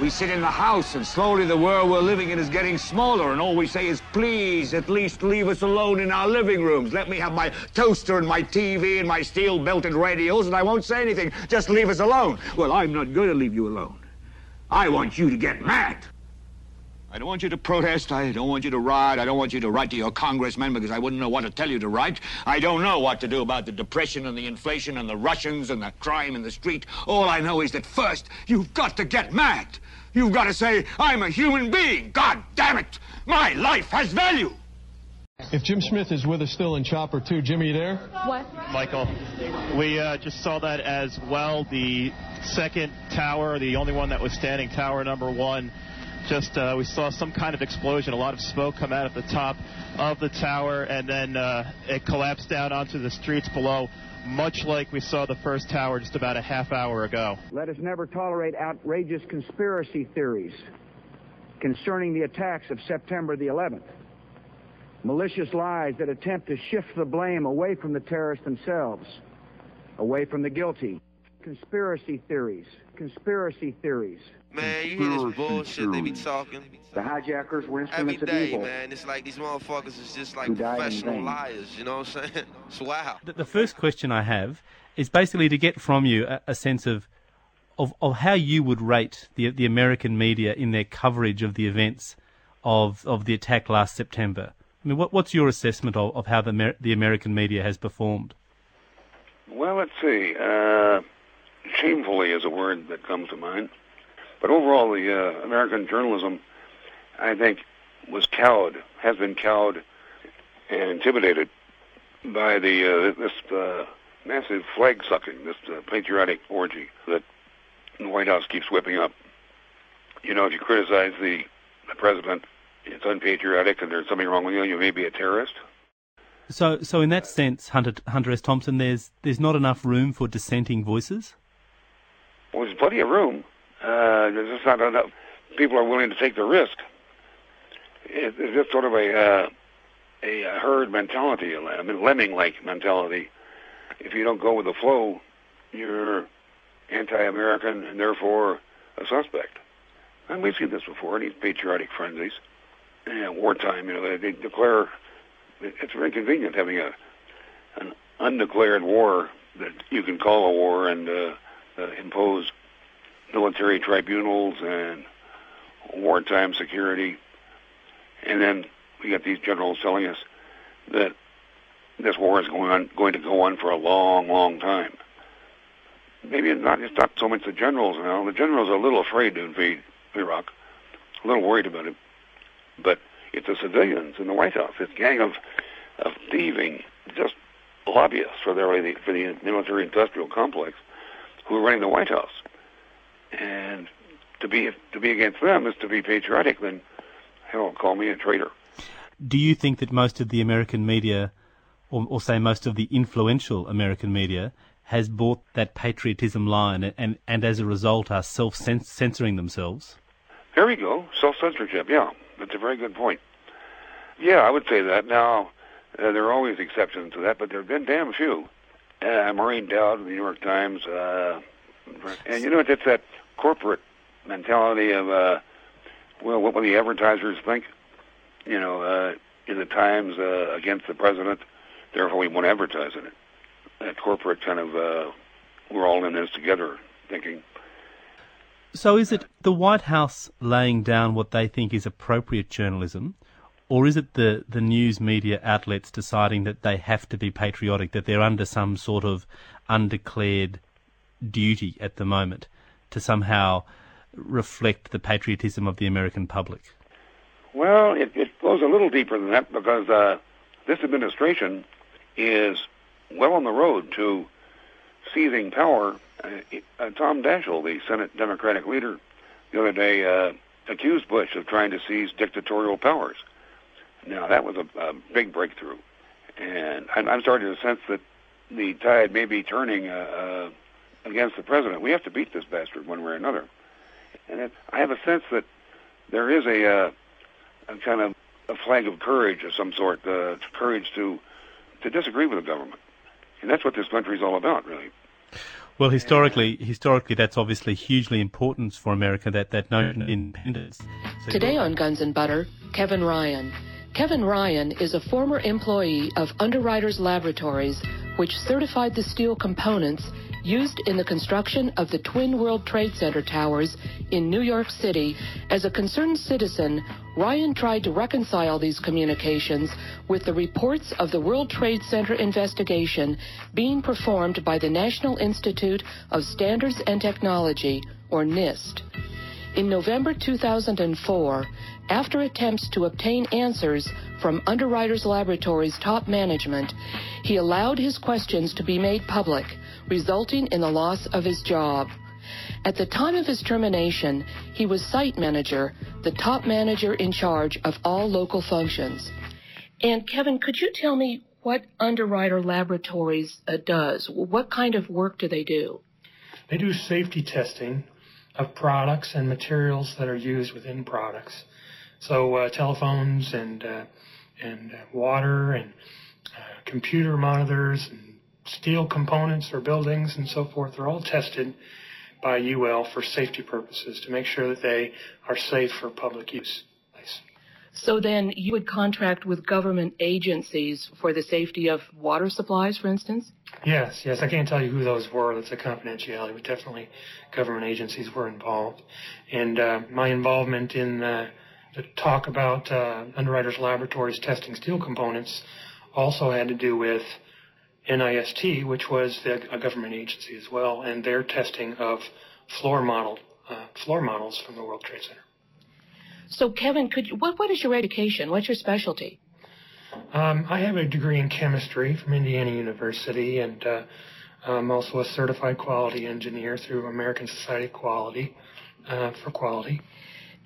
We sit in the house, and slowly the world we're living in is getting smaller, and all we say is, please, at least leave us alone in our living rooms. Let me have my toaster and my TV and my steel-belted radios, and I won't say anything. Just leave us alone. Well, I'm not going to leave you alone. I want you to get mad. I don't want you to protest. I don't want you to riot. I don't want you to write to your congressmen because I wouldn't know what to tell you to write. I don't know what to do about the depression and the inflation and the Russians and the crime in the street. All I know is that first, you've got to get mad. You've got to say, I'm a human being. God damn it. My life has value. If Jim Smith is with us still in Chopper 2, Jimmy, you there? What? Michael, we uh, just saw that as well. The second tower, the only one that was standing, tower number one, just uh, we saw some kind of explosion, a lot of smoke come out at the top of the tower, and then uh, it collapsed down onto the streets below, much like we saw the first tower just about a half hour ago. Let us never tolerate outrageous conspiracy theories concerning the attacks of September the 11th. Malicious lies that attempt to shift the blame away from the terrorists themselves, away from the guilty. Conspiracy theories, conspiracy theories. Man, you hear this bullshit they be talking. The hijackers were Every instruments of day, evil. man. It's like these motherfuckers is just like Who died in professional liars. You know what I'm saying? It's wow. The, the first question I have is basically to get from you a, a sense of, of of how you would rate the the American media in their coverage of the events of of the attack last September. I mean, what, what's your assessment of, of how the Amer- the American media has performed? Well, let's see. Uh, shamefully is a word that comes to mind. But overall, the uh, American journalism, I think, was cowed, has been cowed and intimidated by the uh, this uh, massive flag sucking, this uh, patriotic orgy that the White House keeps whipping up. You know, if you criticize the, the president, it's unpatriotic and there's something wrong with you, you may be a terrorist. So, so in that sense, Hunter Hunter S. Thompson, there's there's not enough room for dissenting voices. Well, there's plenty of room. Uh, there's just not enough. People are willing to take the risk. It, it's just sort of a uh, a herd mentality, a lemming-like mentality. If you don't go with the flow, you're anti-American and therefore a suspect. And we've seen this before in these patriotic frenzies. And wartime, you know, they, they declare it's very convenient having a an undeclared war that you can call a war and uh, uh, impose military tribunals and wartime security. And then we got these generals telling us that this war is going on, going to go on for a long, long time. Maybe it's not, it's not so much the generals now. The generals are a little afraid to invade Iraq, a little worried about it. But it's the civilians in the White House, this gang of, of thieving, just lobbyists for the, for the military-industrial complex who are running the White House. And to be to be against them is to be patriotic. Then, hell, call me a traitor. Do you think that most of the American media, or, or say most of the influential American media, has bought that patriotism line and, and, and as a result are self-censoring themselves? There we go. Self-censorship. Yeah, that's a very good point. Yeah, I would say that. Now, uh, there are always exceptions to that, but there have been damn few. Uh, Maureen Dowd of the New York Times, uh, and you know, what? it's that corporate mentality of, uh, well, what will the advertisers think? You know, uh, in the Times uh, against the president, therefore we won't advertise in it. That corporate kind of, uh, we're all in this together thinking. So is it the White House laying down what they think is appropriate journalism, or is it the, the news media outlets deciding that they have to be patriotic, that they're under some sort of undeclared duty at the moment to somehow reflect the patriotism of the American public? Well, it, it goes a little deeper than that because uh, this administration is well on the road to seizing power. Uh, uh, Tom Daschle, the Senate Democratic leader, the other day uh, accused Bush of trying to seize dictatorial powers. Now, that was a, a big breakthrough. And I'm, I'm starting to sense that the tide may be turning uh, uh, against the president. We have to beat this bastard one way or another. And it, I have a sense that there is a, uh, a kind of a flag of courage of some sort, uh, courage to to disagree with the government, and that's what this country is all about, really. Well, historically, historically, that's obviously hugely important for America. That that notion of independence. So Today on Guns and Butter, Kevin Ryan. Kevin Ryan is a former employee of Underwriters Laboratories, which certified the steel components used in the construction of the Twin World Trade Center towers in New York City. As a concerned citizen, Ryan tried to reconcile these communications with the reports of the World Trade Center investigation being performed by the National Institute of Standards and Technology, or NIST. In November 2004, after attempts to obtain answers from Underwriters Laboratories top management, he allowed his questions to be made public, resulting in the loss of his job. At the time of his termination, he was site manager, the top manager in charge of all local functions. And Kevin, could you tell me what Underwriter Laboratories uh, does? What kind of work do they do? They do safety testing of products and materials that are used within products. So uh, telephones and uh, and uh, water and uh, computer monitors and steel components for buildings and so forth are all tested by UL for safety purposes to make sure that they are safe for public use. So then you would contract with government agencies for the safety of water supplies, for instance? Yes, yes. I can't tell you who those were. That's a confidentiality, but definitely government agencies were involved. And uh, my involvement in uh, the talk about uh, Underwriters Laboratories testing steel components also had to do with NIST, which was the, a government agency as well, and their testing of floor model uh, floor models from the World Trade Center. So, Kevin, could you, what what is your education? What's your specialty? Um, I have a degree in chemistry from Indiana University, and uh, I'm also a certified quality engineer through American Society of Quality uh, for quality.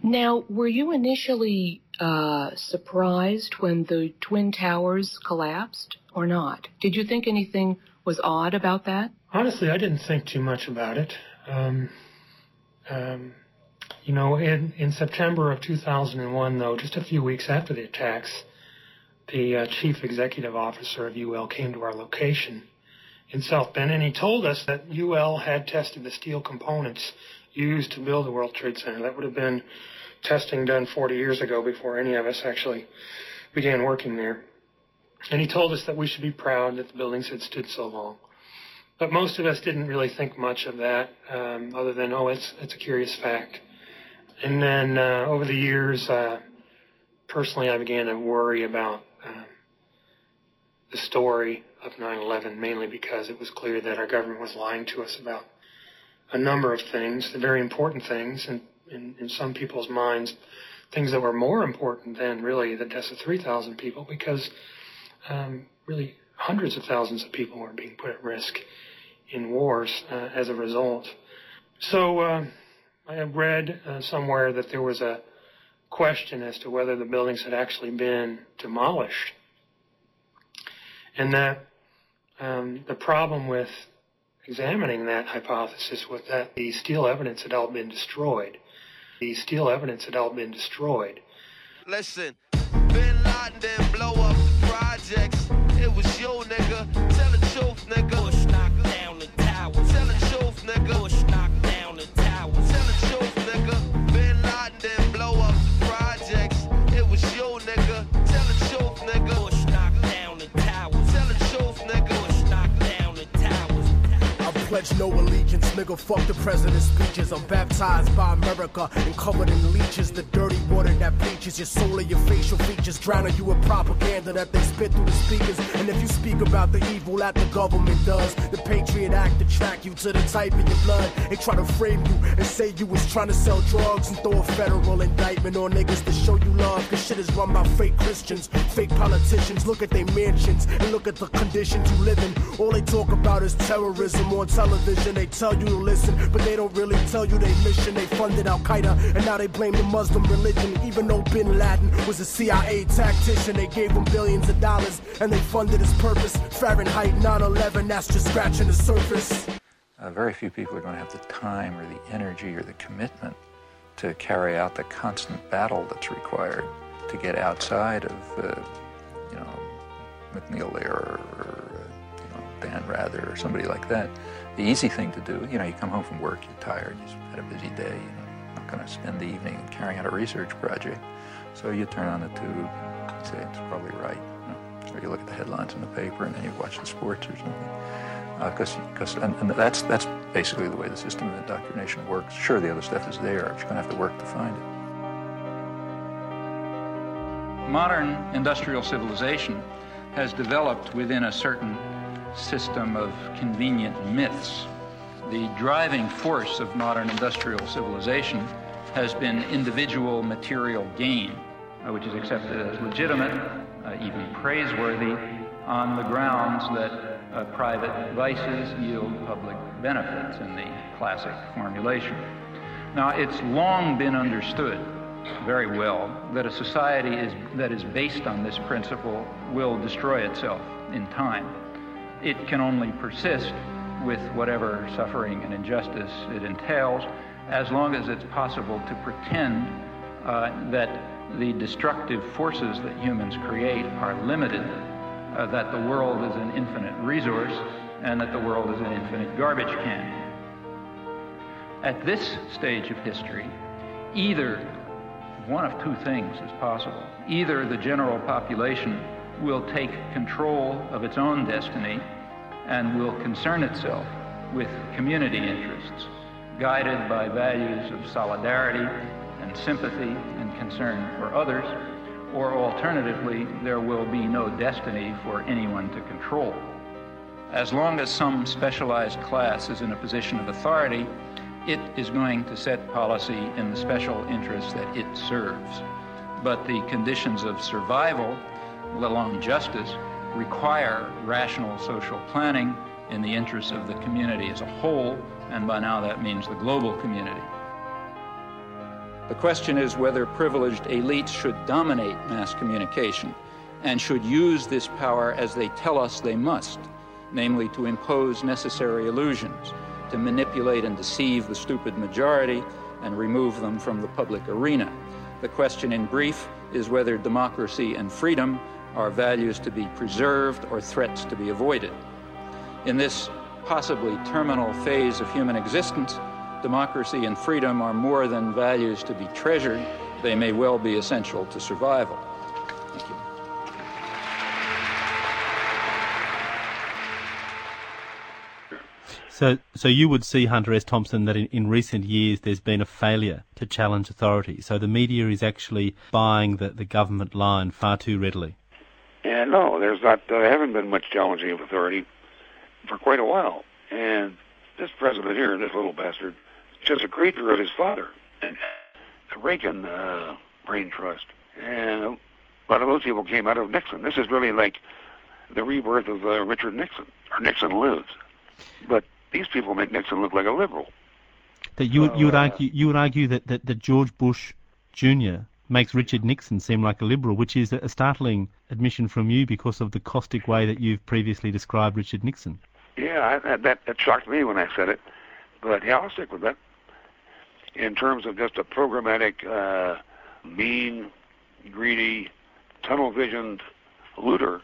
Now, were you initially uh, surprised when the Twin Towers collapsed? or not? Did you think anything was odd about that? Honestly, I didn't think too much about it. Um, um, you know, in, in September of 2001, though, just a few weeks after the attacks, the uh, chief executive officer of UL came to our location in South Bend, and he told us that UL had tested the steel components used to build the World Trade Center. That would have been testing done 40 years ago before any of us actually began working there. And he told us that we should be proud that the buildings had stood so long. But most of us didn't really think much of that, um, other than, oh, it's, it's a curious fact. And then uh, over the years, uh, personally, I began to worry about uh, the story of 9 11, mainly because it was clear that our government was lying to us about a number of things, the very important things, and in, in some people's minds, things that were more important than really the deaths of 3,000 people, because um, really hundreds of thousands of people were being put at risk in wars uh, as a result. So uh, I have read uh, somewhere that there was a question as to whether the buildings had actually been demolished, and that um, the problem with examining that hypothesis was that the steel evidence had all been destroyed. The steel evidence had all been destroyed. Listen, no allegiance, nigga. nigga, fuck the president's speeches. I'm baptized by America and covered in leeches. The dirty water that bleaches your soul and your facial features, drowning you in propaganda that they spit through the speakers. And if you speak about the evil that the government does, the Patriot Act attract you to the type in your blood. They try to frame you and say you was trying to sell drugs and throw a federal indictment on niggas to show you love. Cause shit is run by fake Christians, fake politicians. Look at their mansions and look at the conditions you live in. All they talk about is terrorism on television. They tell you to listen, but they don't really tell you their mission. They funded Al Qaeda and now they blame the Muslim religion. Even though Bin Laden was a CIA tactician, they gave him billions of dollars and they funded his purpose. Fahrenheit 9 11, that's just scratching the surface. Uh, very few people are going to have the time or the energy or the commitment to carry out the constant battle that's required to get outside of, uh, you know, MacNeil or, or Dan Rather or somebody like that. The easy thing to do, you know, you come home from work, you're tired, you've had a busy day, you know, not going to spend the evening carrying out a research project. So you turn on the tube, and say it's probably right. You know? Or you look at the headlines in the paper, and then you watch the sports or something because uh, and, and, that's that's basically the way the system of indoctrination works. Sure, the other stuff is there, but you're going to have to work to find it. Modern industrial civilization has developed within a certain system of convenient myths. The driving force of modern industrial civilization has been individual material gain, uh, which is accepted as legitimate, uh, even praiseworthy, on the grounds that uh, private vices yield public benefits in the classic formulation. Now, it's long been understood very well that a society is, that is based on this principle will destroy itself in time. It can only persist with whatever suffering and injustice it entails as long as it's possible to pretend uh, that the destructive forces that humans create are limited uh, that the world is an infinite resource and that the world is an infinite garbage can. At this stage of history, either one of two things is possible. Either the general population will take control of its own destiny and will concern itself with community interests, guided by values of solidarity and sympathy and concern for others, or alternatively, there will be no destiny for anyone to control. As long as some specialized class is in a position of authority, it is going to set policy in the special interests that it serves. But the conditions of survival, let alone justice, require rational social planning in the interests of the community as a whole, and by now that means the global community. The question is whether privileged elites should dominate mass communication and should use this power as they tell us they must, namely to impose necessary illusions, to manipulate and deceive the stupid majority and remove them from the public arena. The question in brief is whether democracy and freedom are values to be preserved or threats to be avoided. In this possibly terminal phase of human existence, democracy and freedom are more than values to be treasured, they may well be essential to survival. Thank you. So, so you would see, Hunter S. Thompson, that in, in recent years there's been a failure to challenge authority. So the media is actually buying the, the government line far too readily. Yeah, no, there's not. There haven't been much challenging of authority for quite a while. And this president here, this little bastard, just a creature of his father, and the Reagan uh, brain trust. And a lot of those people came out of Nixon. This is really like the rebirth of uh, Richard Nixon, or Nixon lives. But these people make Nixon look like a liberal. That you would, you would argue you would argue that, that, that George Bush Jr. makes Richard Nixon seem like a liberal, which is a startling admission from you because of the caustic way that you've previously described Richard Nixon. Yeah, I, that that shocked me when I said it, but yeah, I'll stick with that in terms of just a programmatic, uh, mean, greedy, tunnel-visioned looter.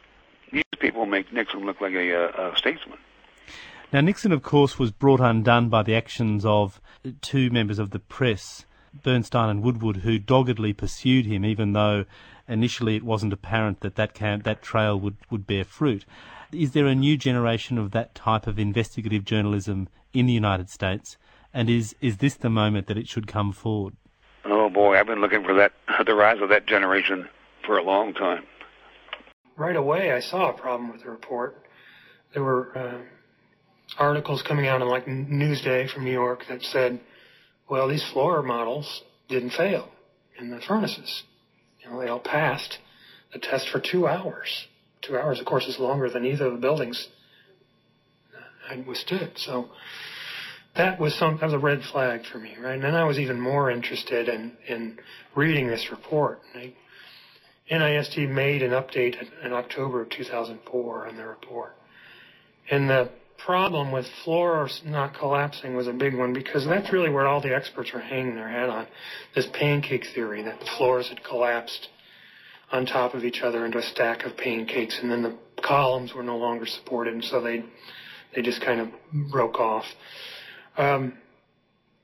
These people make Nixon look like a, a, a statesman. Now, Nixon, of course, was brought undone by the actions of two members of the press, Bernstein and Woodward, who doggedly pursued him, even though initially it wasn't apparent that that, can, that trail would, would bear fruit. is there a new generation of that type of investigative journalism in the United States? And is, is this the moment that it should come forward? Oh boy, I've been looking for that the rise of that generation for a long time. Right away, I saw a problem with the report. There were uh, articles coming out in like Newsday from New York that said, "Well, these floor models didn't fail in the furnaces. You know, they all passed the test for two hours. Two hours, of course, is longer than either of the buildings had withstood. So." that was some that was a red flag for me, right? And then I was even more interested in in reading this report. NIST made an update in October of 2004 on the report, and the problem with floors not collapsing was a big one because that's really where all the experts were hanging their hat on this pancake theory that the floors had collapsed on top of each other into a stack of pancakes, and then the columns were no longer supported, and so they they just kind of broke off. Um,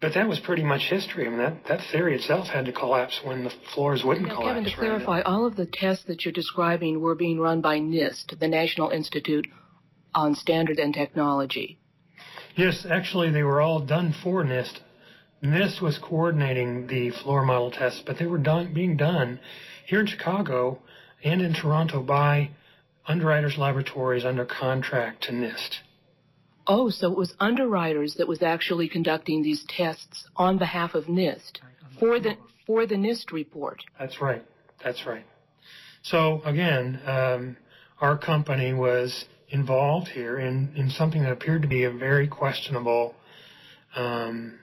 but that was pretty much history. I mean, that, that theory itself had to collapse when the floors wouldn't now, collapse. Kevin, to clarify, all of the tests that you're describing were being run by NIST, the National Institute on Standard and Technology. Yes, actually, they were all done for NIST. NIST was coordinating the floor model tests, but they were done, being done here in Chicago and in Toronto by Underwriters Laboratories under contract to NIST. Oh, so it was Underwriters that was actually conducting these tests on behalf of NIST for the for the NIST report. That's right. That's right. So again, um, our company was involved here in, in something that appeared to be a very questionable, um,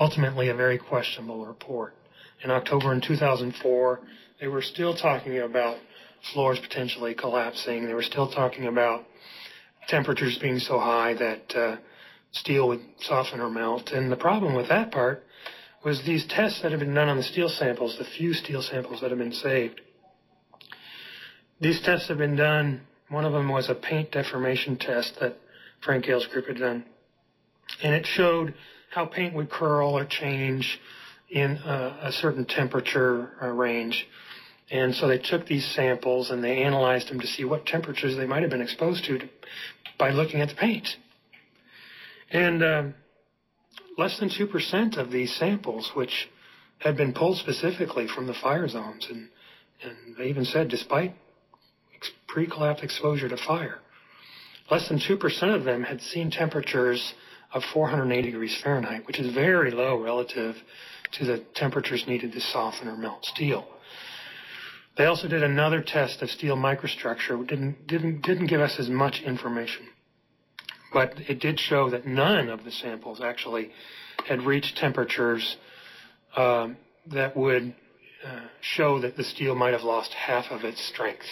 ultimately a very questionable report. In October in 2004, they were still talking about floors potentially collapsing. They were still talking about temperatures being so high that uh, steel would soften or melt. And the problem with that part was these tests that have been done on the steel samples, the few steel samples that have been saved. These tests have been done. One of them was a paint deformation test that Frank Gayle's group had done. And it showed how paint would curl or change in a, a certain temperature uh, range. And so they took these samples and they analyzed them to see what temperatures they might have been exposed to, to by looking at the paint. And um, less than 2% of these samples, which had been pulled specifically from the fire zones, and, and they even said despite pre-collapse exposure to fire, less than 2% of them had seen temperatures of 480 degrees Fahrenheit, which is very low relative to the temperatures needed to soften or melt steel. They also did another test of steel microstructure. Didn't didn't didn't give us as much information, but it did show that none of the samples actually had reached temperatures um, that would uh, show that the steel might have lost half of its strength.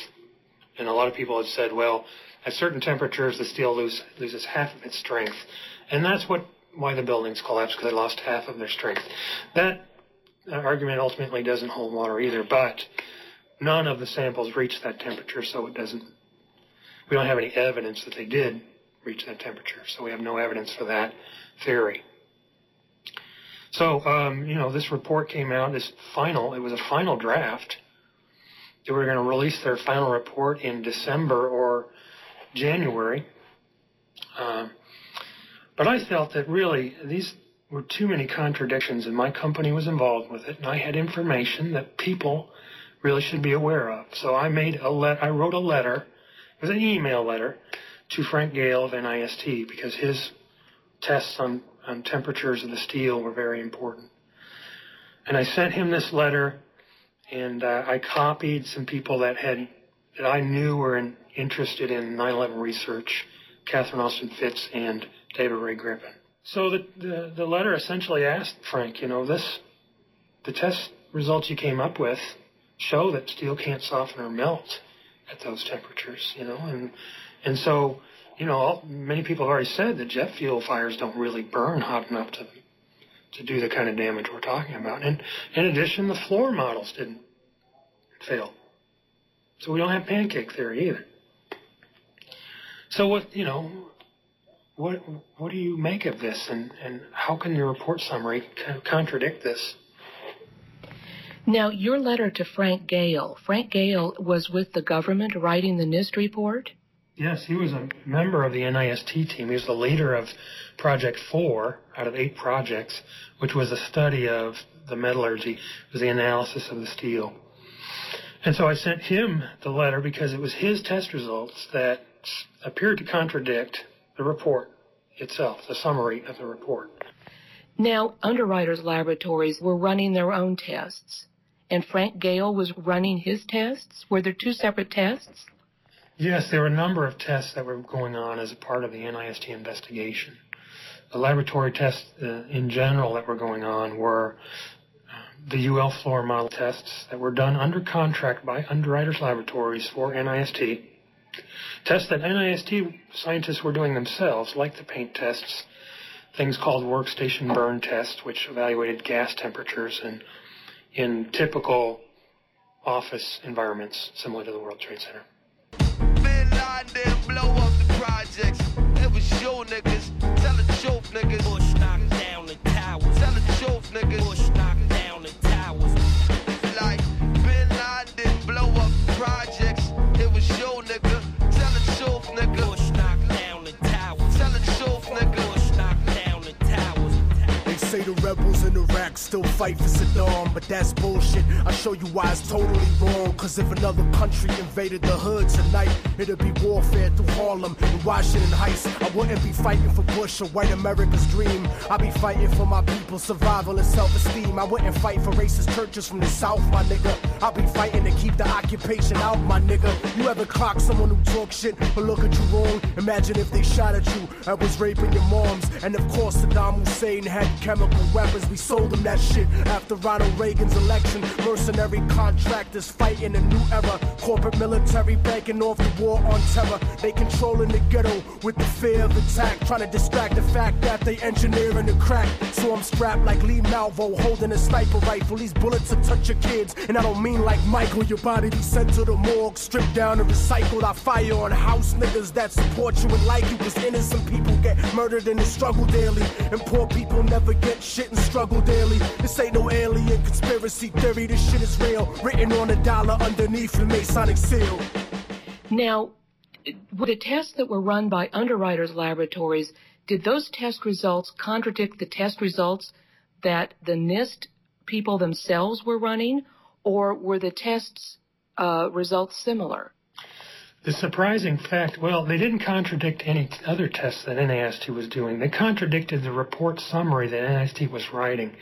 And a lot of people had said, well, at certain temperatures, the steel lose, loses half of its strength, and that's what why the buildings collapsed because they lost half of their strength. That uh, argument ultimately doesn't hold water either, but none of the samples reached that temperature, so it doesn't. We don't have any evidence that they did reach that temperature, so we have no evidence for that theory. So, um, you know, this report came out, this final, it was a final draft. They were going to release their final report in December or January. Um, but I felt that really these were too many contradictions, and my company was involved with it, and I had information that people really should be aware of. So I made a let I wrote a letter. It was an email letter to Frank Gayle of NIST because his tests on, on temperatures of the steel were very important. And I sent him this letter, and uh, I copied some people that had that I knew were in, interested in 9/11 research, Catherine Austin Fitts and David Ray Griffin. So the, the the letter essentially asked Frank, you know, this the test results you came up with show that steel can't soften or melt at those temperatures, you know, and and so you know many people have already said that jet fuel fires don't really burn hot enough to to do the kind of damage we're talking about. And in addition, the floor models didn't fail, so we don't have pancake theory either. So what you know, what what do you make of this, and and how can your report summary contradict this? Now, your letter to Frank Gayle, Frank Gayle was with the government writing the NIST report? Yes, he was a member of the NIST team. He was the leader of Project 4 out of eight projects, which was a study of the metallurgy, it was the analysis of the steel. And so I sent him the letter because it was his test results that appeared to contradict the report itself, the summary of the report. Now, Underwriters Laboratories were running their own tests, and Frank Gayle was running his tests. Were there two separate tests? Yes, there were a number of tests that were going on as a part of the NIST investigation. The laboratory tests uh, in general that were going on were uh, the UL floor model tests that were done under contract by Underwriters Laboratories for NIST. Tests that NIST scientists were doing themselves, like the paint tests, things called workstation burn tests, which evaluated gas temperatures and in typical office environments similar to the World Trade Center. Laden blow up the projects. It was your niggas. Tell the truth, niggas. Bush knocked down the towers. Tell the truth, niggas. Bush knocked rebels in Iraq still fight for Saddam, but that's bullshit. I'll show you why it's totally wrong. Cause if another country invaded the hood tonight, it'd be warfare through Harlem and Washington Heights. I wouldn't be fighting for Bush or white America's dream. I'd be fighting for my people's survival and self esteem. I wouldn't fight for racist churches from the South, my nigga. I'd be fighting to keep the occupation out, my nigga. You ever clock someone who talk shit or look at you wrong? Imagine if they shot at you. I was raping your moms. And of course, Saddam Hussein had chemical We sold them that shit after Ronald Reagan's election. Mercenary contractors fighting a new era. Corporate military banking off the war on terror. They controlling the ghetto with the fear of attack. Trying to distract the fact that they engineering the crack. So I'm strapped like Lee Malvo holding a sniper rifle. These bullets will touch your kids. And I don't mean like Michael. Your body be sent to the morgue, stripped down and recycled. I fire on house niggas that support you and like you. Cause innocent people get murdered in the struggle daily. And poor people never get shit and struggle daily. This ain't no alien conspiracy theory. This shit is real. Written on a dollar underneath the Masonic seal. Now, were the tests that were run by Underwriters Laboratories, did those test results contradict the test results that the NIST people themselves were running, or were the tests uh, results similar? The surprising fact, well, they didn't contradict any other tests that NIST was doing. They contradicted the report summary that NIST was writing.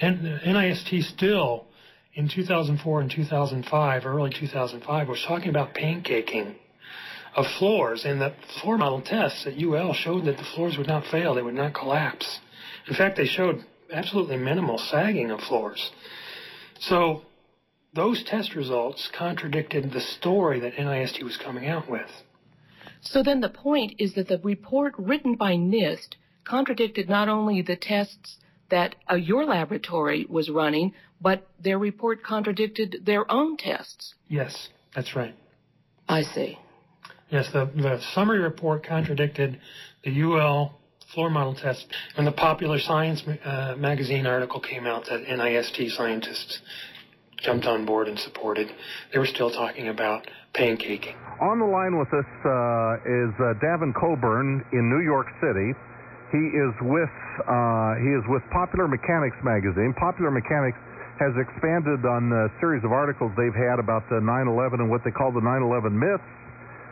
And NIST still, in 2004 and 2005, early 2005, was talking about pancaking of floors. And the floor model tests at UL showed that the floors would not fail, they would not collapse. In fact, they showed absolutely minimal sagging of floors. So those test results contradicted the story that NIST was coming out with. So then the point is that the report written by NIST contradicted not only the tests that uh, your laboratory was running, but their report contradicted their own tests. Yes, that's right. I see. Yes, the, the summary report contradicted the UL floor model test. and the Popular Science uh, magazine article came out that NIST scientists jumped on board and supported, they were still talking about pancaking. On the line with us uh, is uh, Davin Coburn in New York City. He is with uh, he is with Popular Mechanics magazine. Popular Mechanics has expanded on a series of articles they've had about the 9/11 and what they call the 9/11 myths.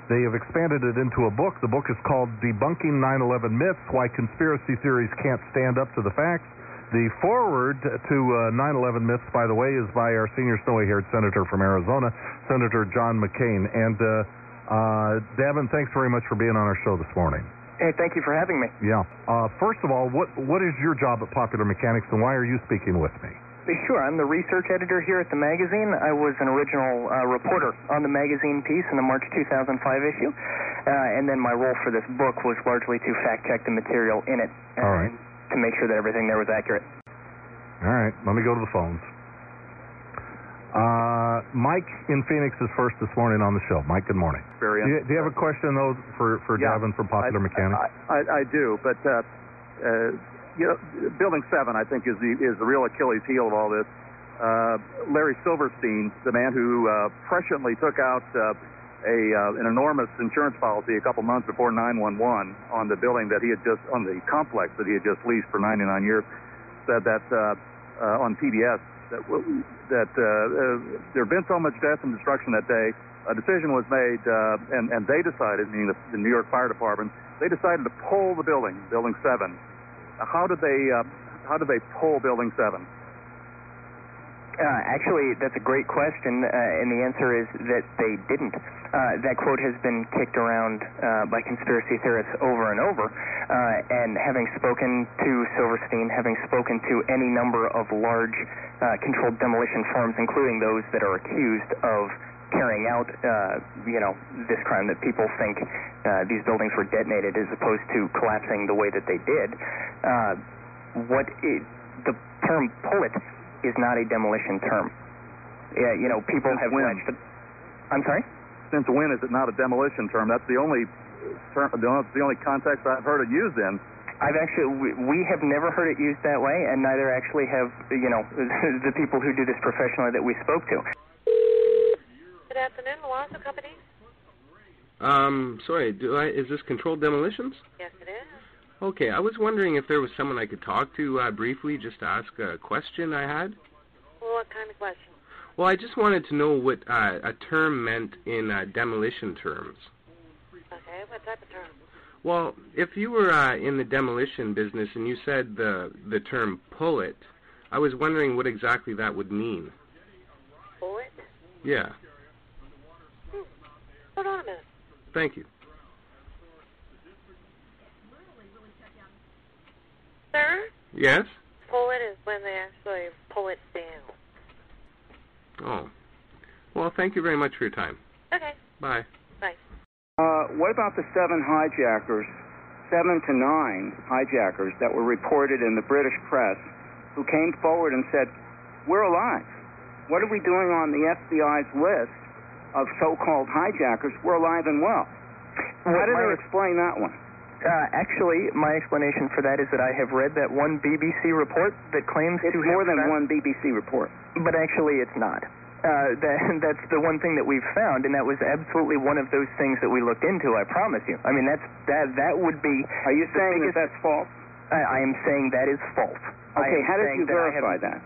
They have expanded it into a book. The book is called Debunking 9/11 Myths: Why Conspiracy Theories Can't Stand Up to the Facts. The forward to uh, 9/11 myths, by the way, is by our senior snowy-haired senator from Arizona, Senator John McCain. And uh, uh, Davin, thanks very much for being on our show this morning. Hey, thank you for having me. Yeah. Uh, first of all, what what is your job at Popular Mechanics, and why are you speaking with me? Sure, I'm the research editor here at the magazine. I was an original uh, reporter on the magazine piece in the March 2005 issue, uh, and then my role for this book was largely to fact check the material in it All right. and to make sure that everything there was accurate. All right, let me go to the phones. Uh, Mike in Phoenix is first this morning on the show. Mike, good morning. Very Do you, do you have a question though for for Yeah. Davin from Popular I, Mechanics? I, I, I do, but uh, uh, you know, Building Seven, I think, is the is the real Achilles heel of all this. Uh, Larry Silverstein, the man who uh, presciently took out uh, a uh, an enormous insurance policy a couple months before 911 on the building that he had just on the complex that he had just leased for 99 years. Said that uh, uh, on PBS that that uh, uh, there had been so much death and destruction that day. A decision was made, uh, and and they decided, meaning the, the New York Fire Department, they decided to pull the building, Building Seven. How did they uh, how did they pull Building Seven? Uh, actually, that's a great question, uh, and the answer is that they didn't. Uh, that quote has been kicked around uh, by conspiracy theorists over and over, uh, and having spoken to Silverstein, having spoken to any number of large uh, controlled demolition firms, including those that are accused of carrying out, you know, this crime that people think these buildings were detonated as opposed to collapsing the way that they did. What it, the term pull it is not a demolition term. Yeah, you know, people Since have when? wedged the- I'm sorry? Since when is it not a demolition term? That's the only term, the only, the only context I've heard it used in. I've actually, we, we have never heard it used that way, and neither actually have, you know, the people who do this professionally that we spoke to. Good afternoon, Milwaukee Company. Um, sorry, do I, is this controlled demolitions? Yes, it is. Okay, I was wondering if there was someone I could talk to uh, briefly just to ask a question I had. Well, what kind of question? Well, I just wanted to know what uh, a term meant in uh, demolition terms. Okay, what type of term? Well, if you were uh, in the demolition business and you said the the term pull it, I was wondering what exactly that would mean. Pull it? Yeah, Hold on a minute. thank you. Sir, Yes? pull it is when they actually pull it down. Oh. Well, thank you very much for your time. Okay, Bye. bye. Uh, what about the seven hijackers, seven to nine hijackers that were reported in the British press who came forward and said, We're alive. What are we doing on the FBI's list of so called hijackers? We're alive and well. How did they explain that one? Uh, actually, my explanation for that is that I have read that one BBC report that claims It's to more than found- one BBC report. But actually, it's not. Uh, that, that's the one thing that we've found, and that was absolutely one of those things that we looked into. I promise you. I mean, that's that. That would be. Are you saying biggest, that that's false? I, I am saying that is false. Okay, how did you that verify that?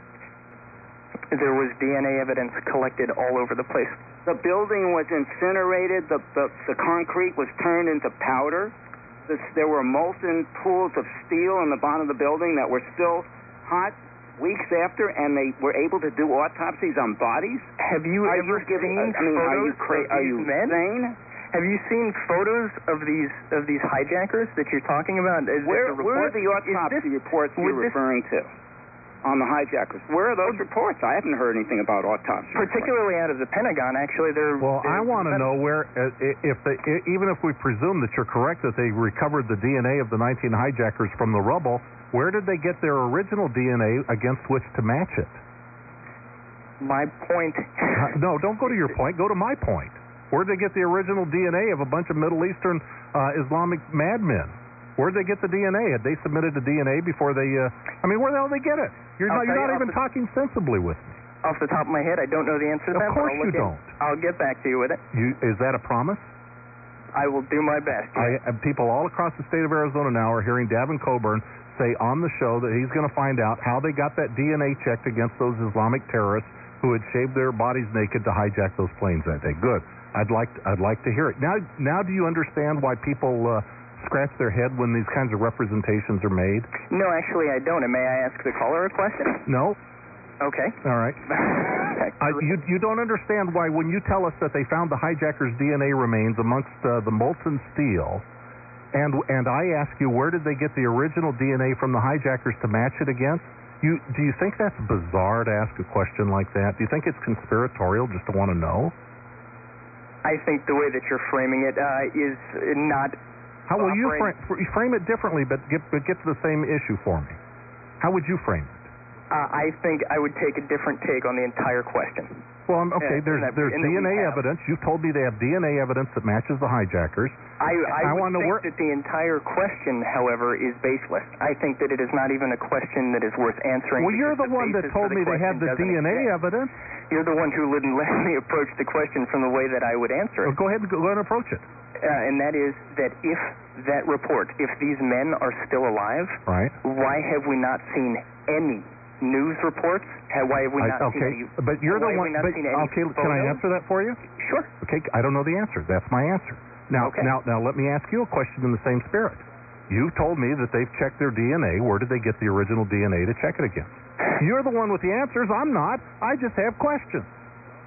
There was DNA evidence collected all over the place. The building was incinerated. The, the, the concrete was turned into powder. This, there were molten pools of steel in the bottom of the building that were still hot weeks after, and they were able to do autopsies on bodies. Have you are ever you giving? seen I mean, are you photos cra- of Are these you men? sane? Have you seen photos of these of these hijackers that you're talking about? Is Where, the where are the autopsy reports you're this- referring to on the hijackers? Where are those reports? I haven't heard anything about autopsy. reports. Particularly out of the Pentagon, actually, they're. Well, I they're- want to know where, uh, if they, even if we presume that you're correct that they recovered the DNA of the 19 hijackers from the rubble, where did they get their original DNA against which to match it? My point. Uh, no, don't go to your point. Go to my point. Where did they get the original DNA of a bunch of Middle Eastern uh, Islamic madmen? Where did they get the DNA? Had they submitted the DNA before they? Uh, I mean, where the hell did they get it? You're I'll not, you're not even the- talking sensibly with me. Off the top of my head, I don't know the answer to Of that. course but I'll you in- don't. I'll get back to you with it. You, is that a promise? I will do my best. I, people all across the state of Arizona now are hearing Davin Coburn say on the show that he's going to find out how they got that DNA checked against those Islamic terrorists who had shaved their bodies naked to hijack those planes that day. Good. I'd like to, I'd like to hear it. Now now do you understand why people uh, scratch their head when these kinds of representations are made? No, actually, I don't. And may I ask the caller a question? No. Okay. All right. I, you you don't understand why when you tell us that they found the hijackers' DNA remains amongst uh, the molten steel, and and I ask you where did they get the original DNA from the hijackers to match it against? You do you think that's bizarre to ask a question like that? Do you think it's conspiratorial just to want to know? I think the way that you're framing it uh, is not. How will you frame, frame it differently, but get but get to the same issue for me? How would you frame it? Uh, I think I would take a different take on the entire question. Well, I'm- okay, there's and that- there's and we DNA evidence. You've told me they have DNA evidence that matches the hijackers. I, I, I would think work- that the entire question, however, is baseless. I think that it is not even a question that is worth answering. Well, you're because the one that told the me they had the DNA exist. evidence. you're the one who wouldn't let me approach the question from the way that I would answer it. Well, go ahead and go ahead and approach it. Uh, and that is that if that report, if these men are still alive, Right. why have we not seen any news reports? Why have we I- not okay, seen any? but you're the one. But, seen any okay, can I answer that for you? Sure. Okay, I don't know the answer. That's my answer. Now, now, now, let me ask you a question in the same spirit. You've told me that they've checked their DNA. Where did they get the original DNA to check it against? You're the one with the answers. I'm not. I just have questions.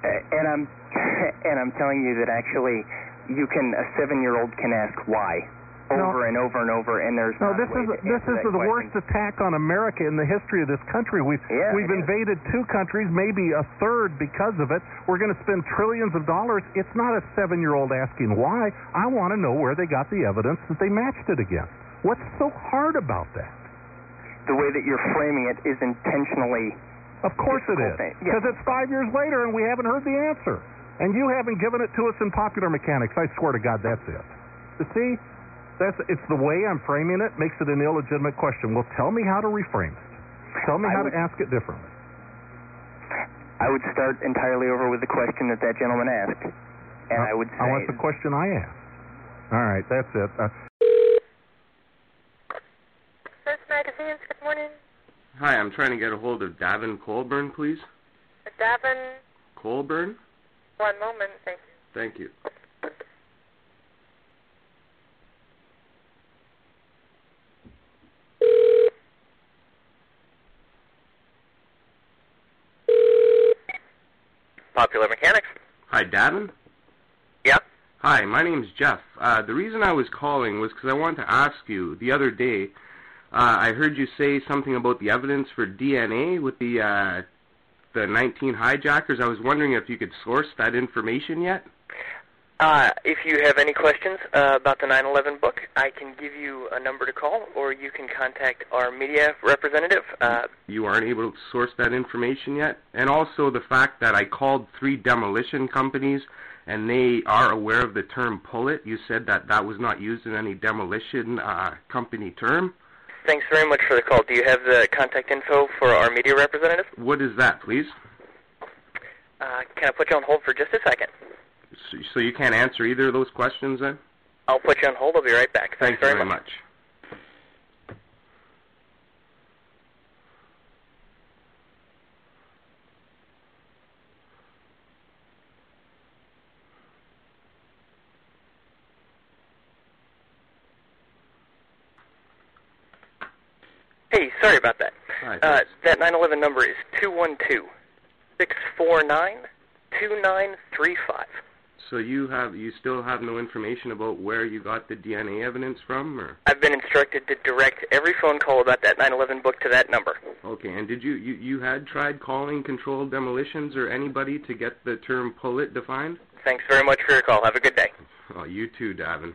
Uh, and I'm and I'm telling you that actually, you can a seven-year-old can ask why over and over and over, and there's No, this is this is the question. worst attack on America in the history of this country. We've Yeah, we've it is. invaded two countries, maybe a third because of it. We're going to spend trillions of dollars. It's not a seven-year-old asking why. I want to know where they got the evidence that they matched it against. What's so hard about that? The way that you're framing it is intentionally. Of course it is, thing. Yeah. because it's five years later and we haven't heard the answer, and you haven't given it to us in popular mechanics. I swear to God, that's it. You see, that's it's the way I'm framing it makes it an illegitimate question. Well, tell me how to reframe it. Tell me I how would- to ask it differently. I would start entirely over with the question that that gentleman asked, and I would say I want the question I asked. All right, that's it. Uh, Hearst Magazines, good morning. Hi, I'm trying to get a hold of Davin Coburn, please. Davin, Coburn? One moment, thank you. Thank you. Popular Mechanics. Hi, Davin? Yeah? Hi, my name's Jeff. Uh, the reason I was calling was because I wanted to ask you the other day. Uh, I heard you say something about the evidence for DNA with the uh, the 19 hijackers. I was wondering if you could source that information yet. Uh, if you have any questions uh, about the 9/11 book, I can give you a number to call, or you can contact our media representative. Uh, You aren't able to source that information yet, and also the fact that I called three demolition companies and they are aware of the term "pull it." You said that that was not used in any demolition uh, company term. Thanks very much for the call. Do you have the contact info for our media representative? What is that, please? Uh, can I put you on hold for just a second? So, so you can't answer either of those questions then? I'll put you on hold. I'll be right back. Thank Thanks very very much. much. Hey, sorry about that. Hi, Uh, that 911 number is two one two six four nine two nine three five. So you have you still have no information about where you got the DNA evidence from, or I've been instructed to direct every phone call about that 911 book to that number. okay? And did you you you had tried calling controlled demolitions or anybody to get the term "pull it" defined? Thanks very much for your call. Have a good day. Oh, you too, Davin.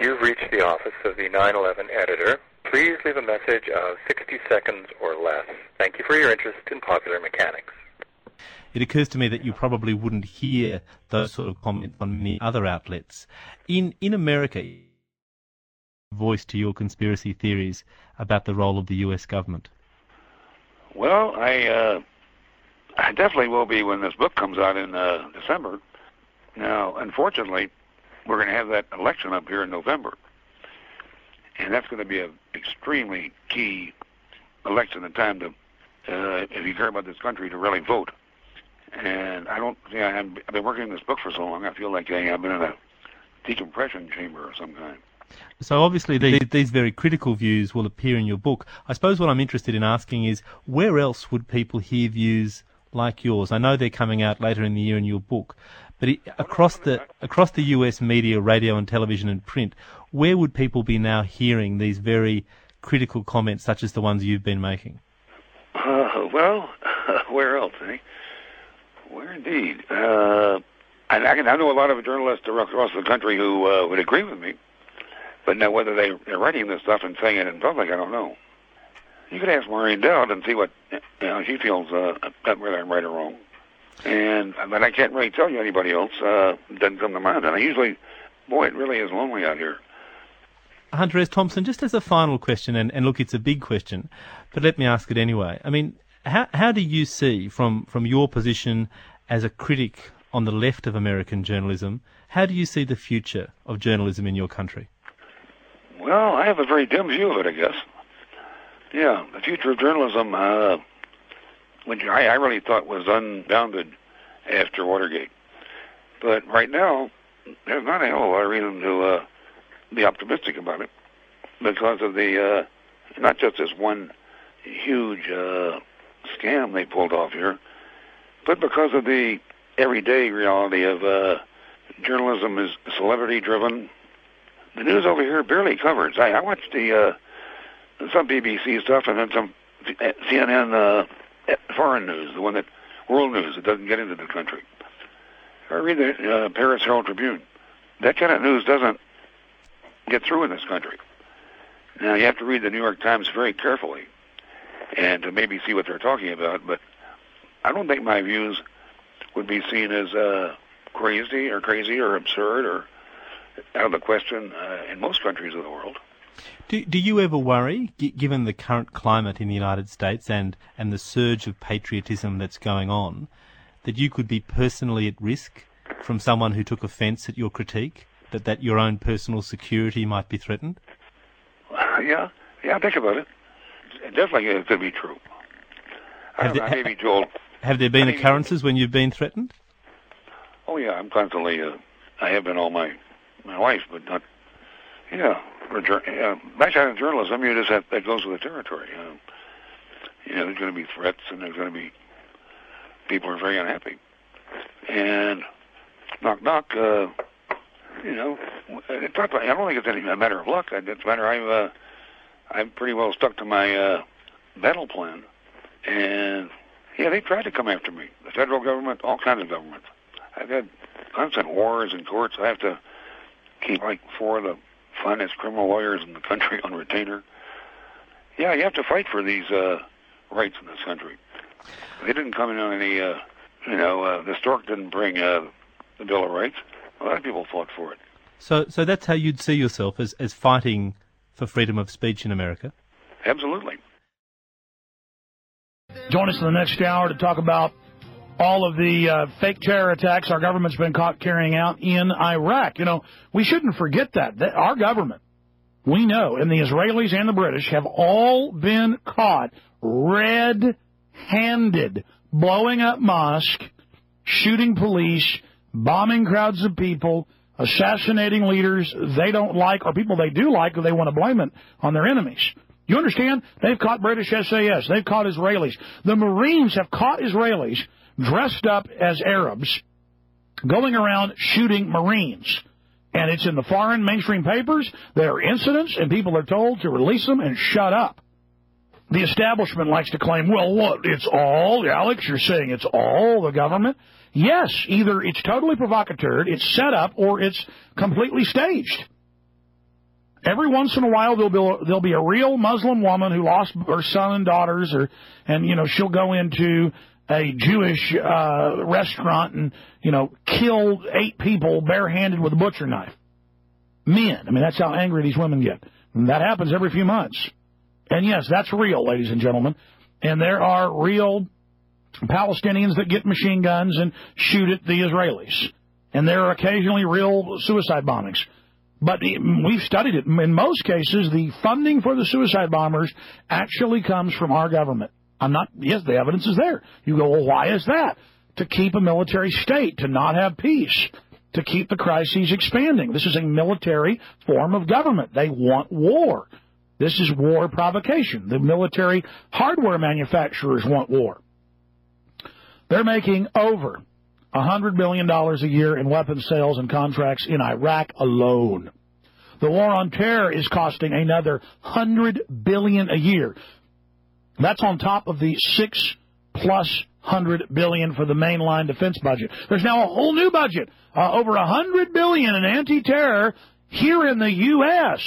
You've reached the office of the 911 editor. Please leave a message of 60 seconds or less. Thank you for your interest in popular mechanics. it occurs to me that you probably wouldn't hear those sort of comments on many other outlets. In in America, voice to your conspiracy theories about the role of the U.S. government. Well, I uh, I definitely will be when this book comes out in uh, December. Now, unfortunately, we're going to have that election up here in November, and that's going to be an extremely key election and time to, uh, if you care about this country, to really vote. And I don't, yeah, I'm, I've been working on this book for so long. I feel like I've been in a decompression chamber of some kind. So obviously these, these very critical views will appear in your book. I suppose what I'm interested in asking is where else would people hear views like yours? I know they're coming out later in the year in your book, but across the across the US media, radio and television and print, where would people be now hearing these very critical comments such as the ones you've been making? Uh, well, where else, eh? Where indeed? Uh, and I, I know a lot of journalists across the country who uh, would agree with me, but now whether they, they're writing this stuff and saying it in public, I don't know. You could ask Maureen Dowd and see what you know, she feels uh, whether I'm right or wrong. And but I can't really tell you anybody else. Uh, doesn't come to mind. And I usually, boy, it really is lonely out here. Hunter S. Thompson, just as a final question, and, and look, it's a big question, but let me ask it anyway. I mean, how, how do you see, from, from your position as a critic on the left of American journalism, how do you see the future of journalism in your country? Well, I have a very dim view of it, I guess. Yeah, the future of journalism, uh, which I, I really thought was unbounded after Watergate. But right now, there's not a hell of a lot of reason to uh, be optimistic about it because of the uh, not just this one huge uh, scam they pulled off here, but because of the everyday reality of uh, journalism is celebrity driven. The news over here barely covers. I, I watch the uh, some BBC stuff and then some CNN uh, foreign news, the one that world news that doesn't get into the country. I read the uh, Paris Herald Tribune. That kind of news doesn't get through in this country. Now you have to read the New York Times very carefully and to maybe see what they're talking about. But I don't think my views would be seen as uh, crazy or crazy or absurd or out of the question uh, in most countries of the world. Do, do you ever worry, g- given the current climate in the United States and, and the surge of patriotism that's going on, that you could be personally at risk from someone who took offence at your critique? That, that your own personal security might be threatened? yeah, yeah, think about it. It definitely it could be true. I Have don't know, there- maybe Joel. Have there been occurrences when you've been threatened? Oh yeah, I'm constantly. Uh, I have been all my my life, but not. Yeah, for jour- yeah. Back in journalism, you just have that goes with the territory. Uh, you know, there's going to be threats, and there's going to be people are very unhappy, and knock knock. Uh, you know, it's not, I don't think it's any a matter of luck. It's a matter I've uh, I'm pretty well stuck to my uh, battle plan, and yeah, they tried to come after me. The federal government, all kinds of governments. I've had constant wars in courts. I have to keep like four of the finest criminal lawyers in the country on retainer. Yeah, you have to fight for these uh, rights in this country. They didn't come in on any, uh, you know, uh, the stork didn't bring uh, the Bill of Rights. A lot of people fought for it. So, so that's how you'd see yourself as, as fighting for freedom of speech in America? Absolutely. Join us in the next hour to talk about all of the uh, fake terror attacks our government's been caught carrying out in Iraq. You know, we shouldn't forget that. that our government, we know, and the Israelis and the British have all been caught red-handed blowing up mosques, shooting police, bombing crowds of people, assassinating leaders they don't like or people they do like they want to blame it on their enemies. You understand? They've caught British SAS. They've caught Israelis. The Marines have caught Israelis dressed up as Arabs going around shooting Marines. And it's in the foreign mainstream papers. There are incidents, and people are told to release them and shut up. The establishment likes to claim, well, what? It's all, Alex, you're saying it's all the government? Yes, either it's totally provocateur, it's set up, or it's completely staged. Every once in a while, there'll be, there'll be a real Muslim woman who lost her son and daughters, or and you know she'll go into a Jewish uh, restaurant and you know kill eight people barehanded with a butcher knife. Men, I mean that's how angry these women get. And that happens every few months. And yes, that's real, ladies and gentlemen. And there are real Palestinians that get machine guns and shoot at the Israelis. And there are occasionally real suicide bombings. But we've studied it. In most cases, the funding for the suicide bombers actually comes from our government. I'm not, yes, the evidence is there. You go, well, why is that? To keep a military state, to not have peace, to keep the crises expanding. This is a military form of government. They want war. This is war provocation. The military hardware manufacturers want war. They're making over $100 billion a year in weapons sales and contracts in Iraq alone. The war on terror is costing another 100 billion a year. That's on top of the six plus hundred billion for the mainline defense budget. There's now a whole new budget, uh, over a hundred billion in anti-terror here in the U.S.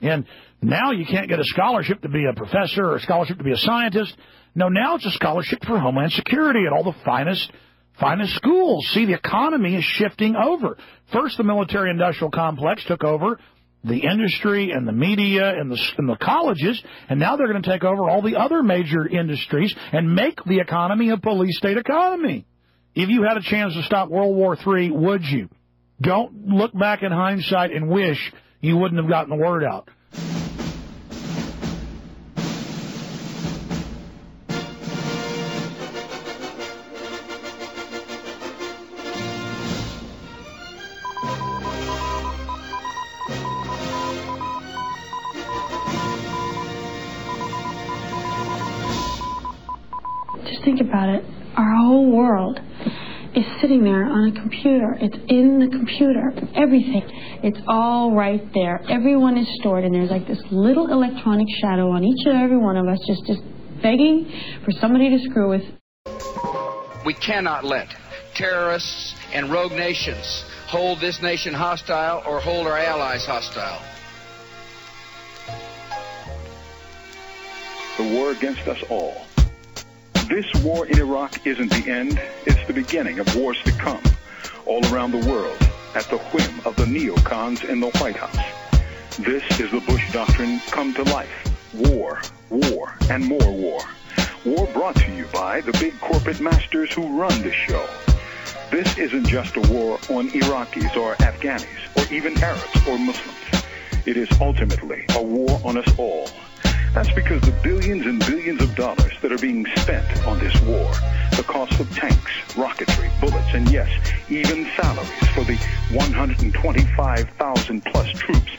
And Now you can't get a scholarship to be a professor or a scholarship to be a scientist. No, now it's a scholarship for Homeland Security at all the finest finest schools. See, the economy is shifting over. First, the military industrial complex took over the industry and the media and the, and the colleges, and now they're going to take over all the other major industries and make the economy a police state economy. If you had a chance to stop World War III, would you? Don't look back in hindsight and wish you wouldn't have gotten the word out. Think about it. Our whole world is sitting there on a computer. It's in the computer. Everything. It's all right there. Everyone is stored, and there's like this little electronic shadow on each and every one of us, just just begging for somebody to screw with. We cannot let terrorists and rogue nations hold this nation hostile or hold our allies hostile. The war against us all. This war in Iraq isn't the end, it's the beginning of wars to come, all around the world, at the whim of the neocons in the White House. This is the Bush Doctrine come to life. War, war, and more war. War brought to you by the big corporate masters who run the show. This isn't just a war on Iraqis or Afghanis or even Arabs or Muslims. It is ultimately a war on us all. That's because the billions and billions of dollars that are being spent on this war, the cost of tanks, rocketry, bullets, and yes, even salaries for the 125,000 plus troops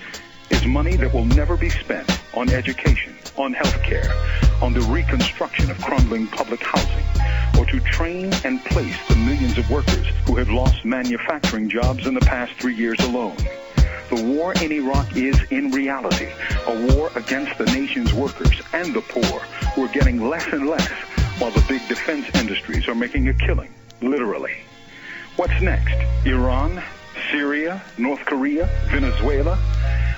is money that will never be spent on education, on health care, on the reconstruction of crumbling public housing, or to train and place the millions of workers who have lost manufacturing jobs in the past three years alone. The war in Iraq is, in reality, a war against the nation's workers and the poor, who are getting less and less, while the big defense industries are making a killing, literally. What's next? Iran? Syria? North Korea? Venezuela?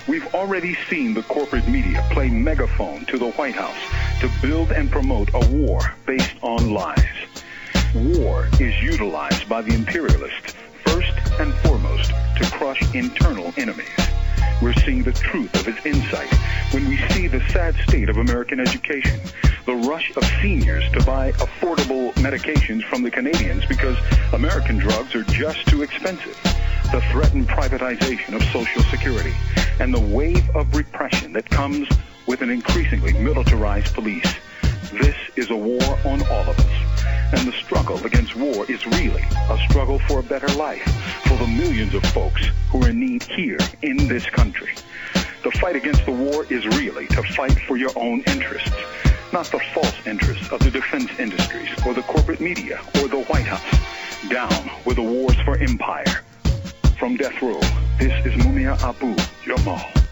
We've already seen the corporate media play megaphone to the White House to build and promote a war based on lies. War is utilized by the imperialists first and foremost to crush internal enemies. We're seeing the truth of its insight when we see the sad state of American education, the rush of seniors to buy affordable medications from the Canadians because American drugs are just too expensive, the threatened privatization of Social Security, and the wave of repression that comes with an increasingly militarized police. This is a war on all of us. And the struggle against war is really a struggle for a better life for the millions of folks who are in need here in this country. The fight against the war is really to fight for your own interests, not the false interests of the defense industries or the corporate media or the White House. Down with the wars for empire. From death row, this is Mumia Abu Jamal.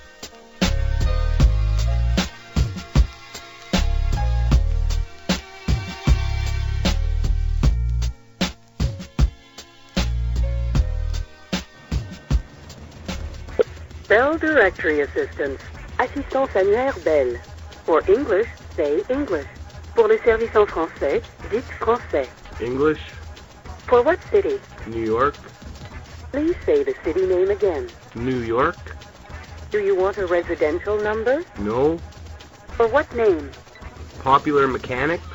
Bell Directory Assistance. Assistance annuaire Bell. For English, say English. Pour le service en français, dites français. English, For what city? New York, Please say the city name again. New York, Do you want a residential number? no, For what name? Popular Mechanics,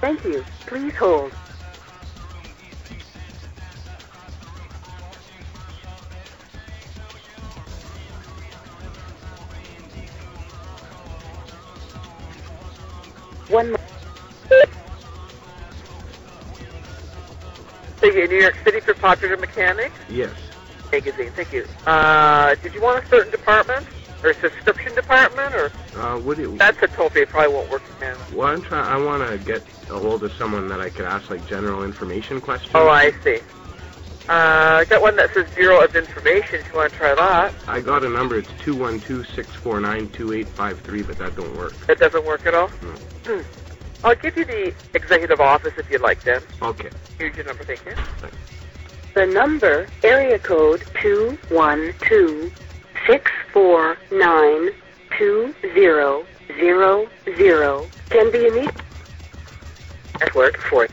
Thank you. Please hold. One mo- Thank you. New York City for Popular Mechanics yes. magazine. Thank you. Uh, did you want a certain department or a subscription department or Uh, what do you, that's a toll fee. Probably won't work again. well, I'm trying, I want to get a hold of someone that I could ask like general information questions. Oh, I see. Uh, I got one that says Bureau of Information. If you want to try that, I got a number. It's two one two six four nine two eight five three, but that don't work. that doesn't work at all. Hmm. I'll give you the executive office if you'd like, then. Okay. Here's your number. Thank you. The number, area code two one two six four nine 2000 can be immediate. Network for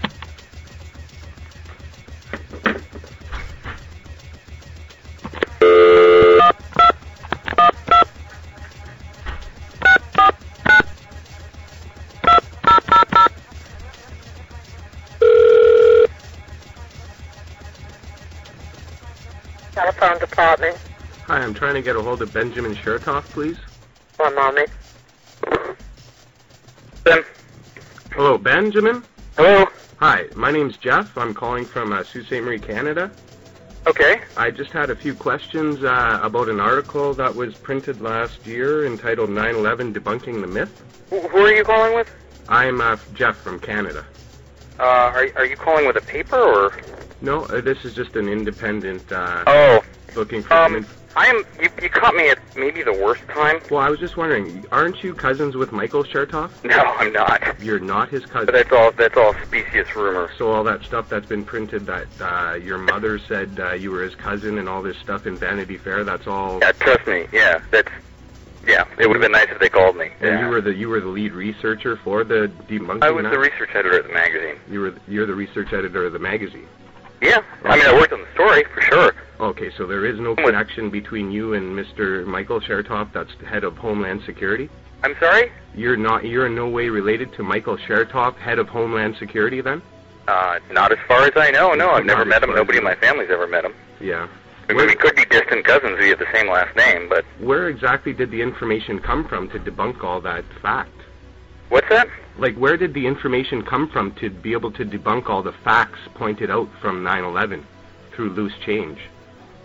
telephone department. Hi, I'm trying to get a hold of Benjamin Chertoff, please. One moment. Hello, Benjamin? Hello. Hi, my name's Jeff. I'm calling from uh, Sault Ste. Marie, Canada. Okay. I just had a few questions uh, about an article that was printed last year entitled 9-11 Debunking the Myth. Wh- Who are you calling with? I'm uh, Jeff from Canada. Uh, are, are you calling with a paper or? No, uh, this is just an independent uh, Oh, looking for um, I am. You, you caught me at maybe the worst time. Well, I was just wondering, aren't you cousins with Michael Chertoff? No, I'm not. You're not his cousin. But that's all. That's all specious rumor. So all that stuff that's been printed that uh, your mother said uh, you were his cousin and all this stuff in Vanity Fair, that's all. Yeah, trust me. Yeah, that's. Yeah, it would have been nice if they called me. And Yeah. you were the you were the lead researcher for the debunking. I was the research editor of the magazine. You were you're the research editor of the magazine. Yeah, I mean, I worked on the story for sure. Okay, so there is no connection between you and Mr. Michael Chertoff, that's the head of Homeland Security. I'm sorry. You're not you're in no way related to Michael Chertoff, head of Homeland Security, then? Uh, not as far as I know. No, I've never met him. Nobody in my family's ever met him. Yeah. I mean, we could be distant cousins. We have the same last name, but Where exactly did the information come from to debunk all that fact? what's that? Like, where did the information come from to be able to debunk all the facts pointed out from 9/11 through loose change?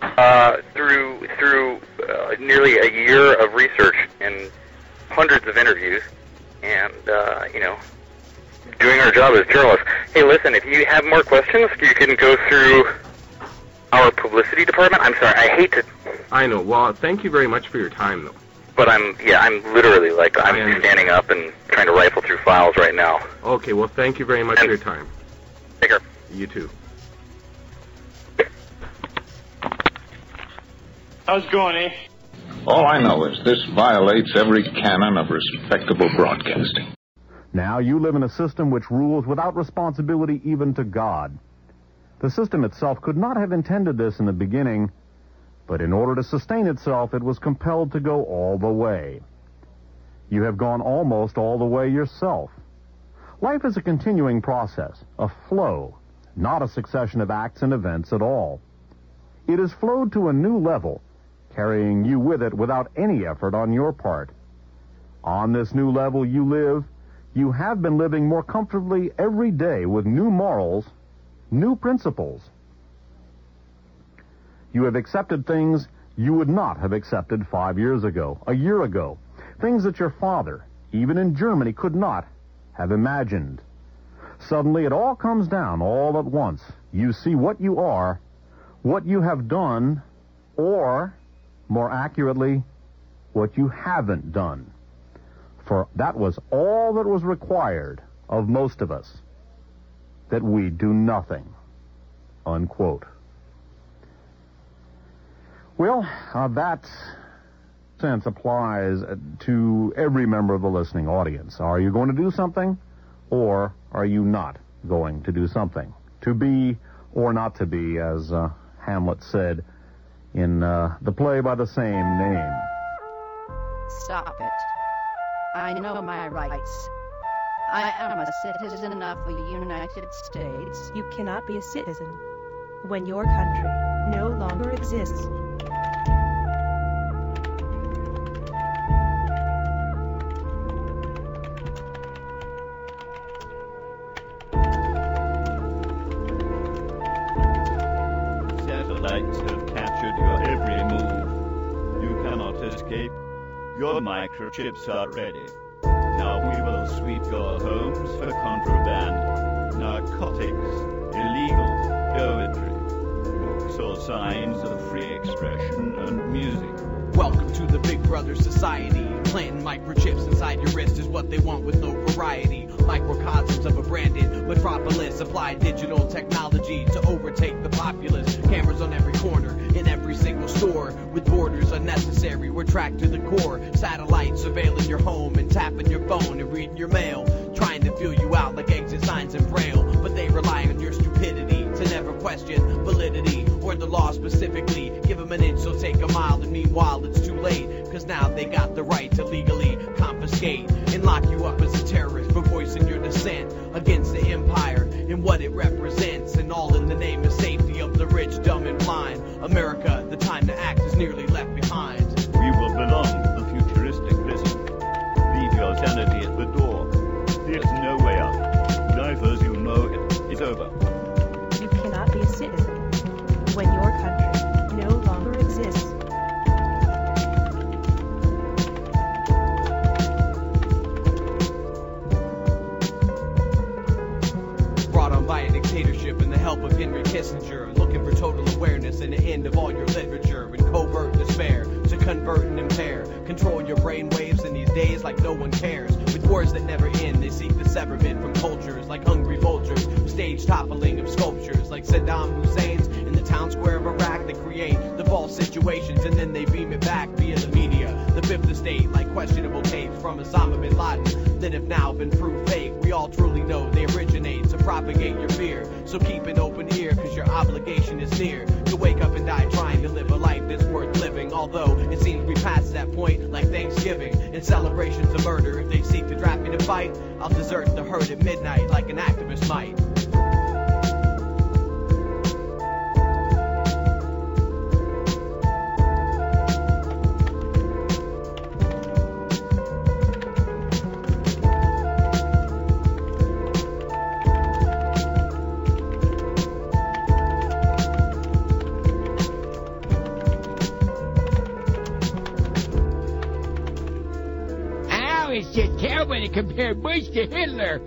Uh, through through uh, nearly a year of research and hundreds of interviews, and uh, you know, doing our job as journalists. Hey, listen, if you have more questions, you can go through our publicity department. I'm sorry, I hate to, I know. Well, thank you very much for your time, though. But I'm yeah, I'm literally like I I'm standing up and trying to rifle through files right now. Okay, well, thank you very much for your time. Take care. You too. How's it going, eh? All I know is this violates every canon of respectable broadcasting. Now you live in a system which rules without responsibility even to God. The system itself could not have intended this in the beginning, but in order to sustain itself, it was compelled to go all the way. You have gone almost all the way yourself. Life is a continuing process, a flow, not a succession of acts and events at all. It has flowed to a new level, carrying you with it without any effort on your part. On this new level you live, you have been living more comfortably every day with new morals, new principles. You have accepted things you would not have accepted five years ago, a year ago, things that your father, even in Germany, could not have imagined. Suddenly it all comes down all at once. You see what you are, what you have done, or, more accurately, what you haven't done. For that was all that was required of most of us, that we do nothing. Unquote. Well, uh, that sense applies uh, to every member of the listening audience. Are you going to do something, or are you not going to do something? To be or not to be, as uh, Hamlet said in uh, the play by the same name. Stop it. I know my rights. I am a citizen of the United States. You cannot be a citizen when your country no longer exists. Your microchips are ready. Now we will sweep your homes for contraband, narcotics, illegal poetry, books or signs of free expression and music. Welcome to the Big Brother Society. Planting microchips inside your wrist is what they want with no variety. Microcosms of a branded metropolis. Apply digital technology to overtake the populace. Cameras on every corner, store, with borders unnecessary. We're tracked to the core. Satellite surveilling your home and tapping your phone and reading your mail. Trying to feel you out like exit signs in braille. But they rely on your stupidity to never question validity or the law specifically. Give them an inch, so take a mile. And meanwhile, it's too late. Cause now they got the right to legally confiscate and lock you up as a terrorist for voicing your dissent against the empire and what it represents. And all in the name of safety the rich, dumb, and blind. America, the time to act is nearly left behind. We will belong to the futuristic prison. Leave your sanity at the door. There's no way out. Life as you know it is over. You cannot be a citizen when your country no longer exists. Brought on by a dictatorship and the help of Henry Kissinger. Total awareness and the end of all your literature and covert despair to convert and impair. Control your brain waves in these days like no one cares. With words that never end, they seek the severment from cultures like hungry vultures. Stage toppling of sculptures like Saddam Hussein's square of Iraq. They create the false situations and then they beam it back via the media. The fifth estate, like questionable tapes from Osama bin Laden, that have now been proved fake. We all truly know they originate to propagate your fear. So keep an open ear, cause your obligation is near. To wake up and die trying to live a life that's worth living. Although it seems we passed that point like Thanksgiving and celebrations of murder. If they seek to draft me to fight, I'll desert the herd at midnight like an activist might. To Hitler.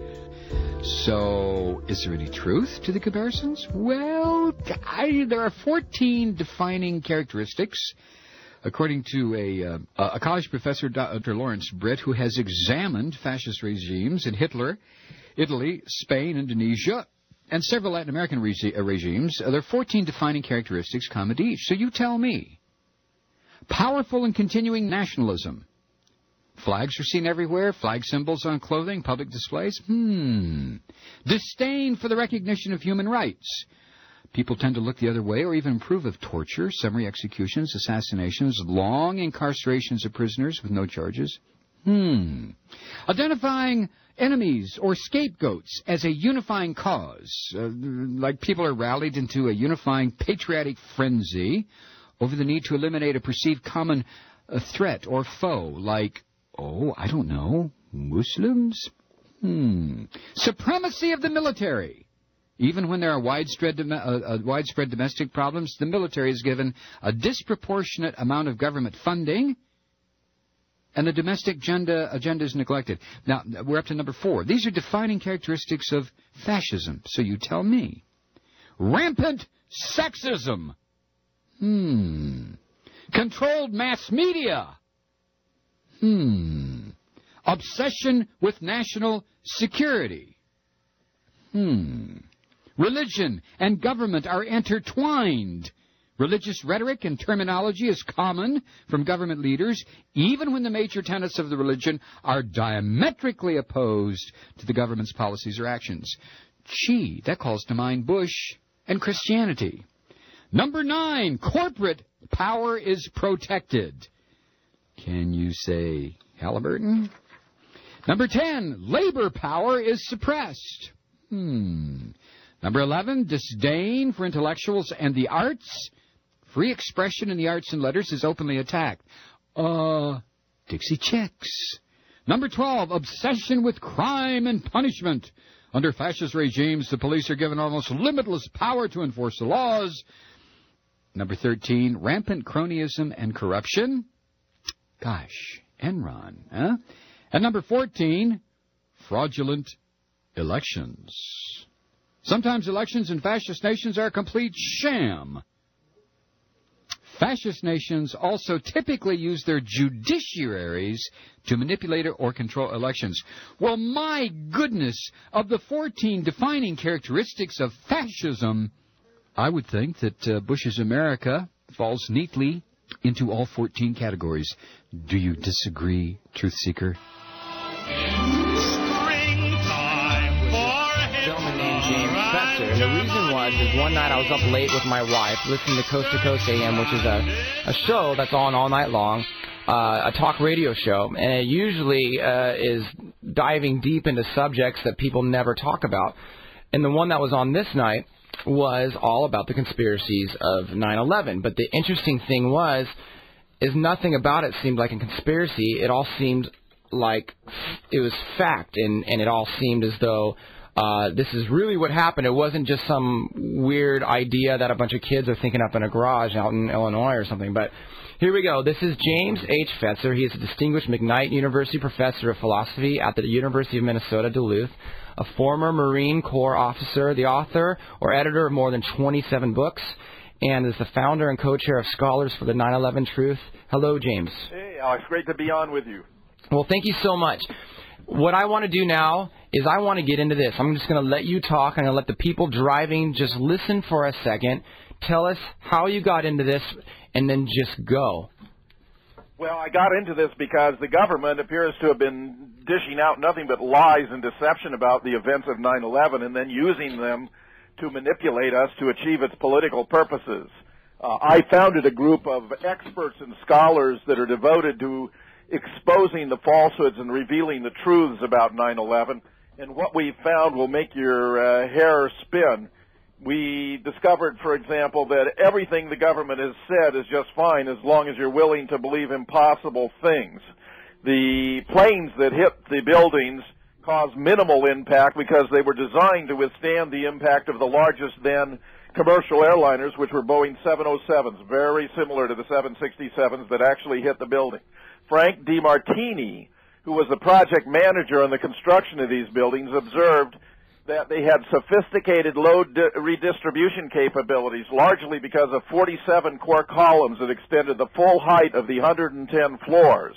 So, is there any truth to the comparisons? Well, I, there are 14 defining characteristics, according to a, uh, a college professor, Dr. Lawrence Britt, who has examined fascist regimes in Hitler, Italy, Spain, Indonesia, and several Latin American uh, regimes. Uh, there are 14 defining characteristics common to each. So you tell me. Powerful and continuing nationalism. Flags are seen everywhere, flag symbols on clothing, public displays. Hmm. Disdain for the recognition of human rights. People tend to look the other way or even approve of torture, summary executions, assassinations, long incarcerations of prisoners with no charges. Hmm. Identifying enemies or scapegoats as a unifying cause, uh, like people are rallied into a unifying patriotic frenzy over the need to eliminate a perceived common uh, threat or foe, like Oh, I don't know. Muslims? Hmm. Supremacy of the military. Even when there are widespread, uh, uh, widespread domestic problems, the military is given a disproportionate amount of government funding, and the domestic agenda, agenda is neglected. Now, we're up to number four. These are defining characteristics of fascism, so you tell me. Rampant sexism. Hmm. Controlled mass media. Hmm. Obsession with national security. Hmm. Religion and government are intertwined. Religious rhetoric and terminology is common from government leaders, even when the major tenets of the religion are diametrically opposed to the government's policies or actions. Gee, that calls to mind Bush and Christianity. Number nine, corporate power is protected. Can you say Halliburton? Number 10, labor power is suppressed. Hmm. Number 11, disdain for intellectuals and the arts. Free expression in the arts and letters is openly attacked. Uh, Dixie Chicks. Number 12, obsession with crime and punishment. Under fascist regimes, the police are given almost limitless power to enforce the laws. Number 13, rampant cronyism and corruption. Gosh, Enron, huh? And number 14, fraudulent elections. Sometimes elections in fascist nations are a complete sham. Fascist nations also typically use their judiciaries to manipulate or control elections. Well, my goodness, of the 14 defining characteristics of fascism, I would think that uh, Bush's America falls neatly into all 14 categories. Do you disagree, Truth Seeker? named James. And the reason was is one night I was up late with my wife listening to Coast to Coast AM, which is a, a show that's on all night long, uh, a talk radio show, and it usually uh, is diving deep into subjects that people never talk about. And the one that was on this night was all about the conspiracies of 9/11. But the interesting thing was, is nothing about it seemed like a conspiracy. It all seemed like it was fact, and and it all seemed as though uh, this is really what happened. It wasn't just some weird idea that a bunch of kids are thinking up in a garage out in Illinois or something. But here we go. This is James H. Fetzer. He is a distinguished McKnight University professor of philosophy at the University of Minnesota Duluth, a former Marine Corps officer, the author or editor of more than 27 books, and is the founder and co-chair of Scholars for the 9/11 Truth. Hello, James. Hey, Alex, great to be on with you. Well, thank you so much. What I want to do now is I want to get into this. I'm just going to let you talk. I'm going to let the people driving just listen for a second. Tell us how you got into this, and then just go. Well, I got into this because the government appears to have been dishing out nothing but lies and deception about the events of 9/11, and then using them to manipulate us to achieve its political purposes. Uh, I founded a group of experts and scholars that are devoted to exposing the falsehoods and revealing the truths about 9/11. And what we found will make your uh, hair spin. We discovered, for example, that everything the government has said is just fine as long as you're willing to believe impossible things. The planes that hit the buildings caused minimal impact because they were designed to withstand the impact of the largest then commercial airliners, which were Boeing 707s, very similar to the 767s that actually hit the building. Frank De Martini, who was the project manager on the construction of these buildings, observed that they had sophisticated load di- redistribution capabilities, largely because of 47 core columns that extended the full height of the 110 floors.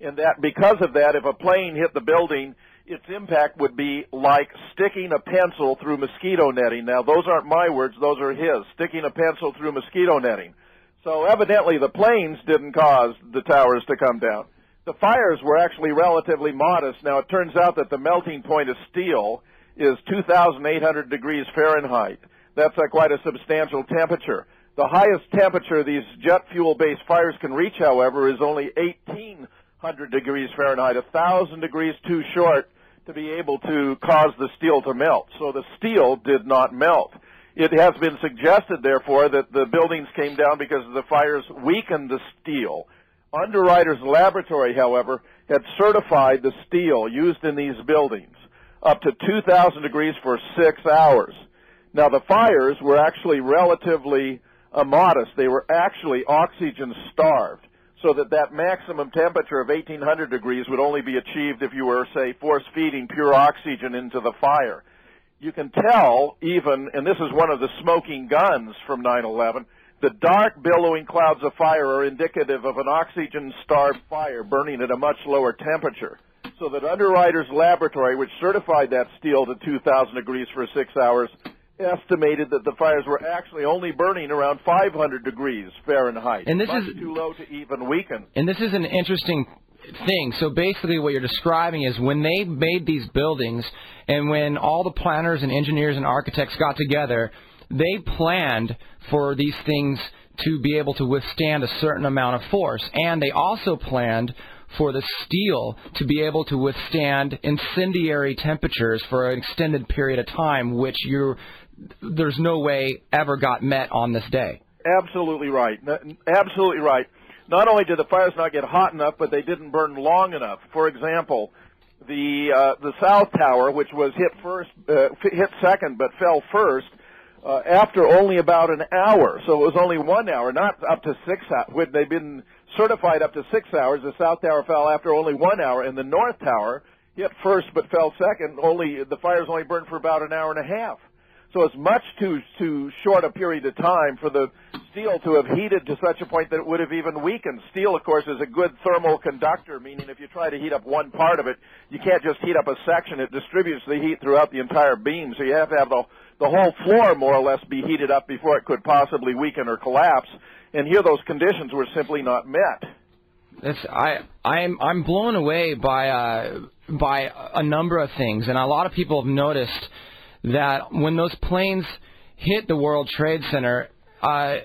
And that because of that, if a plane hit the building, its impact would be like sticking a pencil through mosquito netting. Now, those aren't my words, those are his. Sticking a pencil through mosquito netting. So evidently the planes didn't cause the towers to come down. The fires were actually relatively modest. Now it turns out that the melting point of steel is 2,800 degrees Fahrenheit. That's uh, quite a substantial temperature. The highest temperature these jet fuel based fires can reach, however, is only 1,800 degrees Fahrenheit, a thousand degrees too short to be able to cause the steel to melt. So the steel did not melt. It has been suggested, therefore, that the buildings came down because the fires weakened the steel. Underwriters Laboratory, however, had certified the steel used in these buildings up to 2,000 degrees for six hours. Now, the fires were actually relatively uh, modest. They were actually oxygen starved, so that that maximum temperature of 1,800 degrees would only be achieved if you were, say, force feeding pure oxygen into the fire you can tell even, and this is one of the smoking guns from 9/11, the dark billowing clouds of fire are indicative of an oxygen-starved fire burning at a much lower temperature. So that Underwriters Laboratory, which certified that steel to 2,000 degrees for six hours, estimated that the fires were actually only burning around 500 degrees Fahrenheit. And this is- too low to even weaken. And this is an interesting thing. So basically, what you're describing is when they made these buildings, and when all the planners and engineers and architects got together, they planned for these things to be able to withstand a certain amount of force, and they also planned for the steel to be able to withstand incendiary temperatures for an extended period of time, which you there's no way ever got met on this day. Absolutely right. Absolutely right. Not only did the fires not get hot enough, but they didn't burn long enough. For example, the uh, the South Tower, which was hit first, uh, hit second, but fell first uh, after only about an hour. So it was only one hour, not up to six hours. When they'd been certified up to six hours, the South Tower fell after only one hour, and the North Tower hit first but fell second. Only the fires only burned for about an hour and a half. So it's much too too short a period of time for the steel to have heated to such a point that it would have even weakened. Steel, of course, is a good thermal conductor, meaning if you try to heat up one part of it, you can't just heat up a section. It distributes the heat throughout the entire beam, so you have to have the the whole floor more or less be heated up before it could possibly weaken or collapse. And here, those conditions were simply not met. It's, I I'm I'm blown away by uh, by a number of things, and a lot of people have noticed that when those planes hit the World Trade Center, uh, I,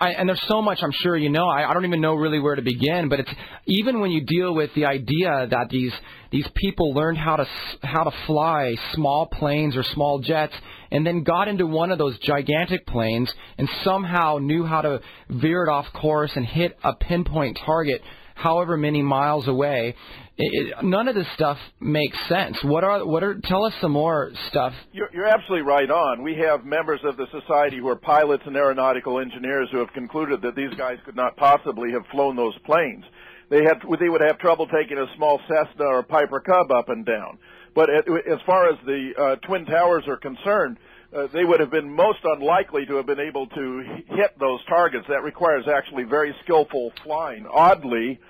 I, and there's so much I'm sure you know. I, I don't even know really where to begin. But it's even when you deal with the idea that these these people learned how to how to fly small planes or small jets, and then got into one of those gigantic planes and somehow knew how to veer it off course and hit a pinpoint target however many miles away. It, it, none of this stuff makes sense. What are what are? Tell us some more stuff. You're, you're absolutely right on. We have members of the society who are pilots and aeronautical engineers who have concluded that these guys could not possibly have flown those planes. They had they would have trouble taking a small Cessna or a Piper Cub up and down. But as far as the uh, twin towers are concerned, uh, they would have been most unlikely to have been able to hit those targets. That requires actually very skillful flying. Oddly,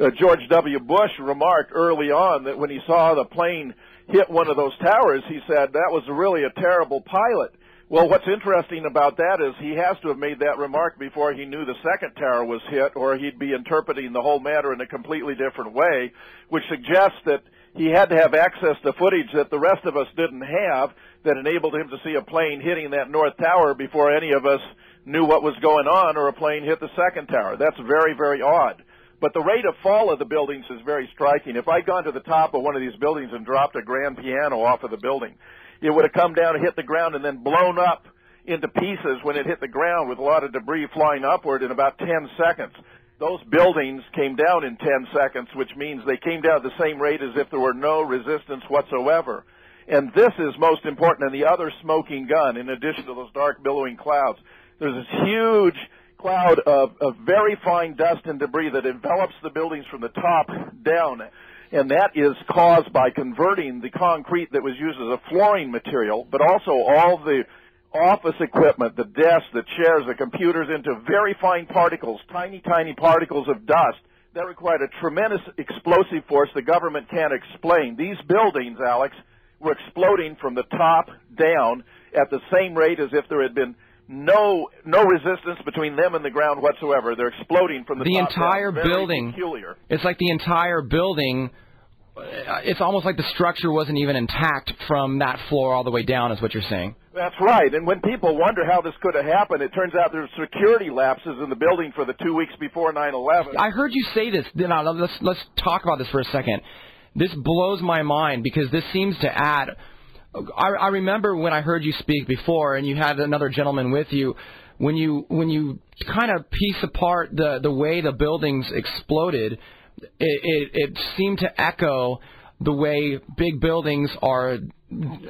uh, George W. Bush remarked early on that when he saw the plane hit one of those towers, he said that was really a terrible pilot. Well, what's interesting about that is he has to have made that remark before he knew the second tower was hit, or he'd be interpreting the whole matter in a completely different way, which suggests that he had to have access to footage that the rest of us didn't have that enabled him to see a plane hitting that north tower before any of us knew what was going on or a plane hit the second tower. That's very, very odd. But the rate of fall of the buildings is very striking. If I'd gone to the top of one of these buildings and dropped a grand piano off of the building, it would have come down and hit the ground and then blown up into pieces when it hit the ground with a lot of debris flying upward in about 10 seconds. Those buildings came down in 10 seconds, which means they came down at the same rate as if there were no resistance whatsoever. And this is most important than the other smoking gun, in addition to those dark billowing clouds. There's this huge cloud of, of very fine dust and debris that envelops the buildings from the top down. And that is caused by converting the concrete that was used as a flooring material, but also all the office equipment, the desks, the chairs, the computers into very fine particles, tiny, tiny particles of dust. That required a tremendous explosive force the government can't explain. These buildings, Alex, were exploding from the top down at the same rate as if there had been no no resistance between them and the ground whatsoever. They're exploding from the, the entire down. Building. Peculiar. It's like the entire building. uh, It's almost like the structure wasn't even intact from that floor all the way down. Is what you're saying? That's right. And when people wonder how this could have happened, it turns out there's security lapses in the building for the two weeks before 9/11. I heard you say this. Now let's let's talk about this for a second. This blows my mind because this seems to add. I, I remember when I heard you speak before, and you had another gentleman with you. When you when you kind of piece apart the the way the buildings exploded, it, it, it seemed to echo the way big buildings are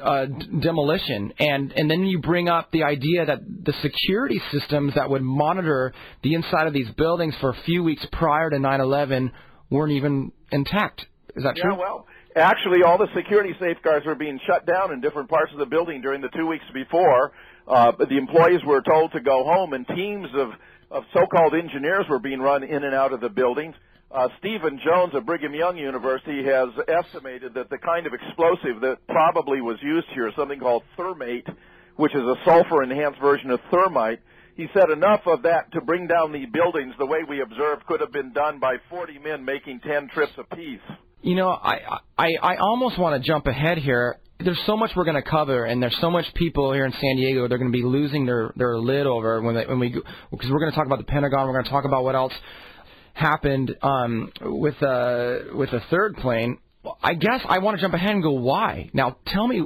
uh, demolition, and and then you bring up the idea that the security systems that would monitor the inside of these buildings for a few weeks prior to 9/11 weren't even intact. Is that yeah, true? well, actually, all the security safeguards were being shut down in different parts of the building during the two weeks before. Uh, the employees were told to go home, and teams of, of so-called engineers were being run in and out of the buildings. Uh, Stephen Jones of Brigham Young University has estimated that the kind of explosive that probably was used here is something called thermate, which is a sulfur-enhanced version of thermite. He said enough of that to bring down the buildings the way we observed could have been done by 40 men making 10 trips apiece. You know, I I, I almost want to jump ahead here. There's so much we're going to cover, and there's so much people here in San Diego they're going to be losing their their lid over when they, when we because we're going to talk about the Pentagon. We're going to talk about what else happened um, with uh, with the third plane. I guess I want to jump ahead and go why. Now tell me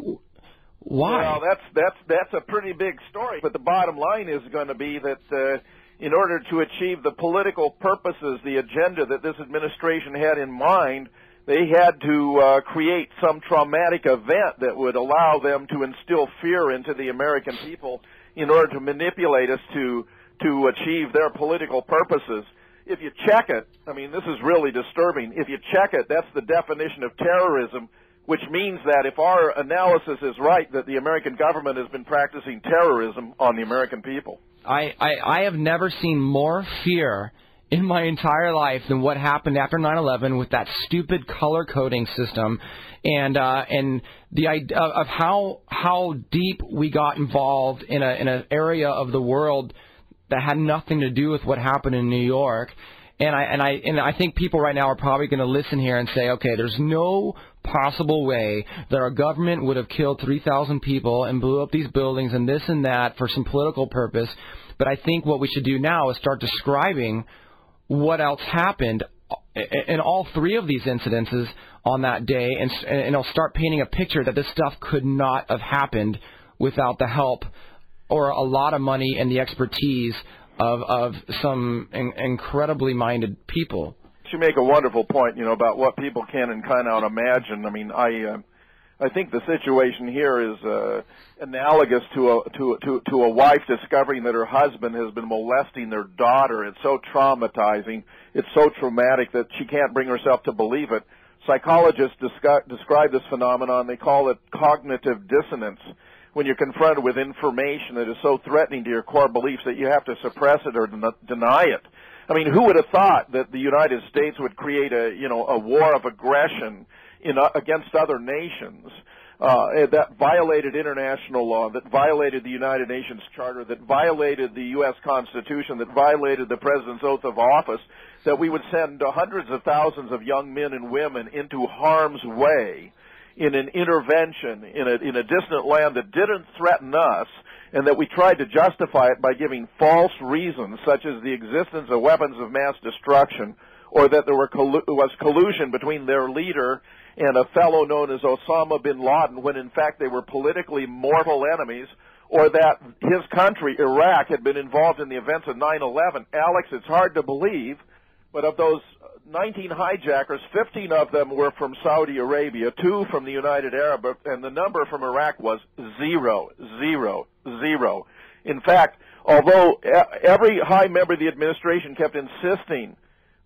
why. Well, that's that's that's a pretty big story. But the bottom line is going to be that uh, in order to achieve the political purposes, the agenda that this administration had in mind, they had to uh, create some traumatic event that would allow them to instill fear into the American people in order to manipulate us to to achieve their political purposes. If you check it, I mean, this is really disturbing. If you check it, that's the definition of terrorism which means that if our analysis is right, that the American government has been practicing terrorism on the American people. I, I, I have never seen more fear in my entire life than what happened after 9/11 with that stupid color coding system, and uh, and the idea of how how deep we got involved in a in an area of the world that had nothing to do with what happened in New York. And I and I and I think people right now are probably going to listen here and say, okay, there's no possible way that our government would have killed 3,000 people and blew up these buildings and this and that for some political purpose. But I think what we should do now is start describing what else happened in all three of these incidences on that day, and and it'll start painting a picture that this stuff could not have happened without the help or a lot of money and the expertise of of some in, incredibly minded people. You make a wonderful point, you know, about what people can and cannot imagine. I mean, I. Uh, I think the situation here is uh, analogous to a to to to a wife discovering that her husband has been molesting their daughter. It's so traumatizing. It's so traumatic that she can't bring herself to believe it. Psychologists descri- describe this phenomenon. They call it cognitive dissonance. When you're confronted with information that is so threatening to your core beliefs that you have to suppress it or den- deny it. I mean, who would have thought that the United States would create a you know a war of aggression? In, uh, against other nations uh, that violated international law, that violated the United Nations Charter, that violated the U.S. Constitution, that violated the President's oath of office, that we would send hundreds of thousands of young men and women into harm's way in an intervention in a, in a distant land that didn't threaten us, and that we tried to justify it by giving false reasons, such as the existence of weapons of mass destruction, or that there collu- was collusion between their leader and a fellow known as Osama bin Laden when in fact they were politically mortal enemies, or that his country, Iraq, had been involved in the events of 9-11. Alex, it's hard to believe, but of those 19 hijackers, 15 of them were from Saudi Arabia, two from the United Arab, and the number from Iraq was zero, zero, zero. In fact, although every high member of the administration kept insisting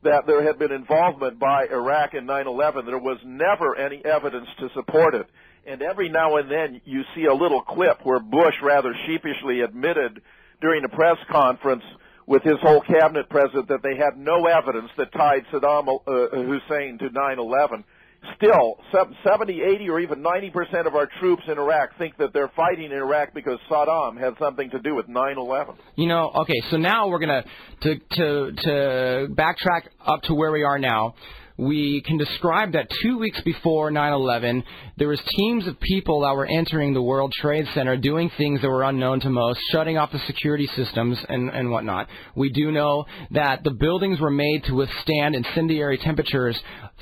that there had been involvement by Iraq in 9/11. There was never any evidence to support it. And every now and then you see a little clip where Bush rather sheepishly admitted during a press conference with his whole cabinet present that they had no evidence that tied Saddam uh, Hussein to 9/11 still 70, 80, or even 90% of our troops in Iraq think that they're fighting in Iraq because Saddam had something to do with 9/11. You know, okay, so now we're gonna to to to backtrack up to where we are now we can describe that two weeks before 9/11, there was teams of people that were entering the World Trade Center, doing things that were unknown to most, shutting off the security systems and and whatnot. We do know that the buildings were made to withstand incendiary temperatures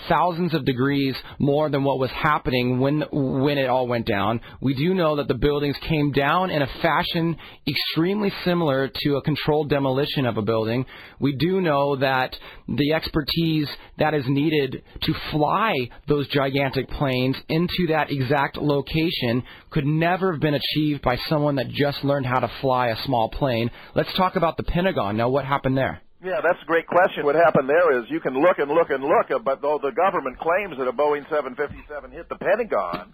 thousands of degrees more than what was happening when when it all went down. We do know that the buildings came down in a fashion extremely similar to a controlled demolition of a building. We do know that the expertise that is needed to fly those gigantic planes into that exact location could never have been achieved by someone that just learned how to fly a small plane. Let's talk about the Pentagon. Now, what happened there? Yeah, that's a great question. What happened there is you can look and look and look, uh, but though the government claims that a Boeing 757 hit the Pentagon,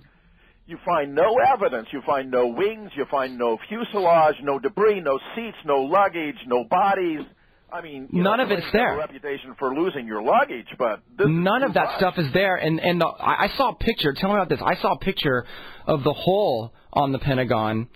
you find no evidence. You find no wings. You find no fuselage, no debris, no seats, no luggage, no bodies. I mean, none know, of it's there. A reputation for losing your luggage, but none of that much. stuff is there. And and the, I saw a picture. Tell me about this. I saw a picture of the hole on the Pentagon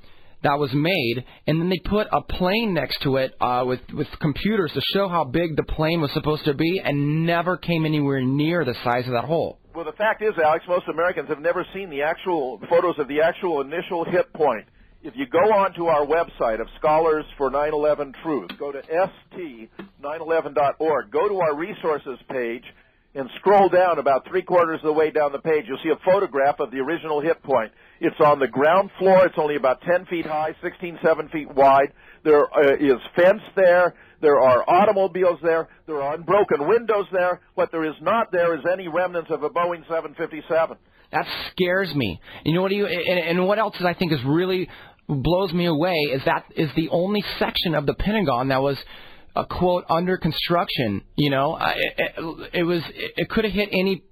that was made, and then they put a plane next to it uh, with with computers to show how big the plane was supposed to be, and never came anywhere near the size of that hole. Well, the fact is, Alex, most Americans have never seen the actual photos of the actual initial hit point. If you go onto our website of Scholars for 9/11 Truth, go to st911.org, go to our resources page, and scroll down about three quarters of the way down the page. You'll see a photograph of the original hit point. It's on the ground floor. It's only about 10 feet high, 16, 7 feet wide. There uh, is fence there. There are automobiles there. There are unbroken windows there. What there is not there is any remnants of a Boeing 757. That scares me. You know what? You and, and what else I think is really blows me away is that is the only section of the Pentagon that was a quote under construction. You know, it, it, it was it could have hit any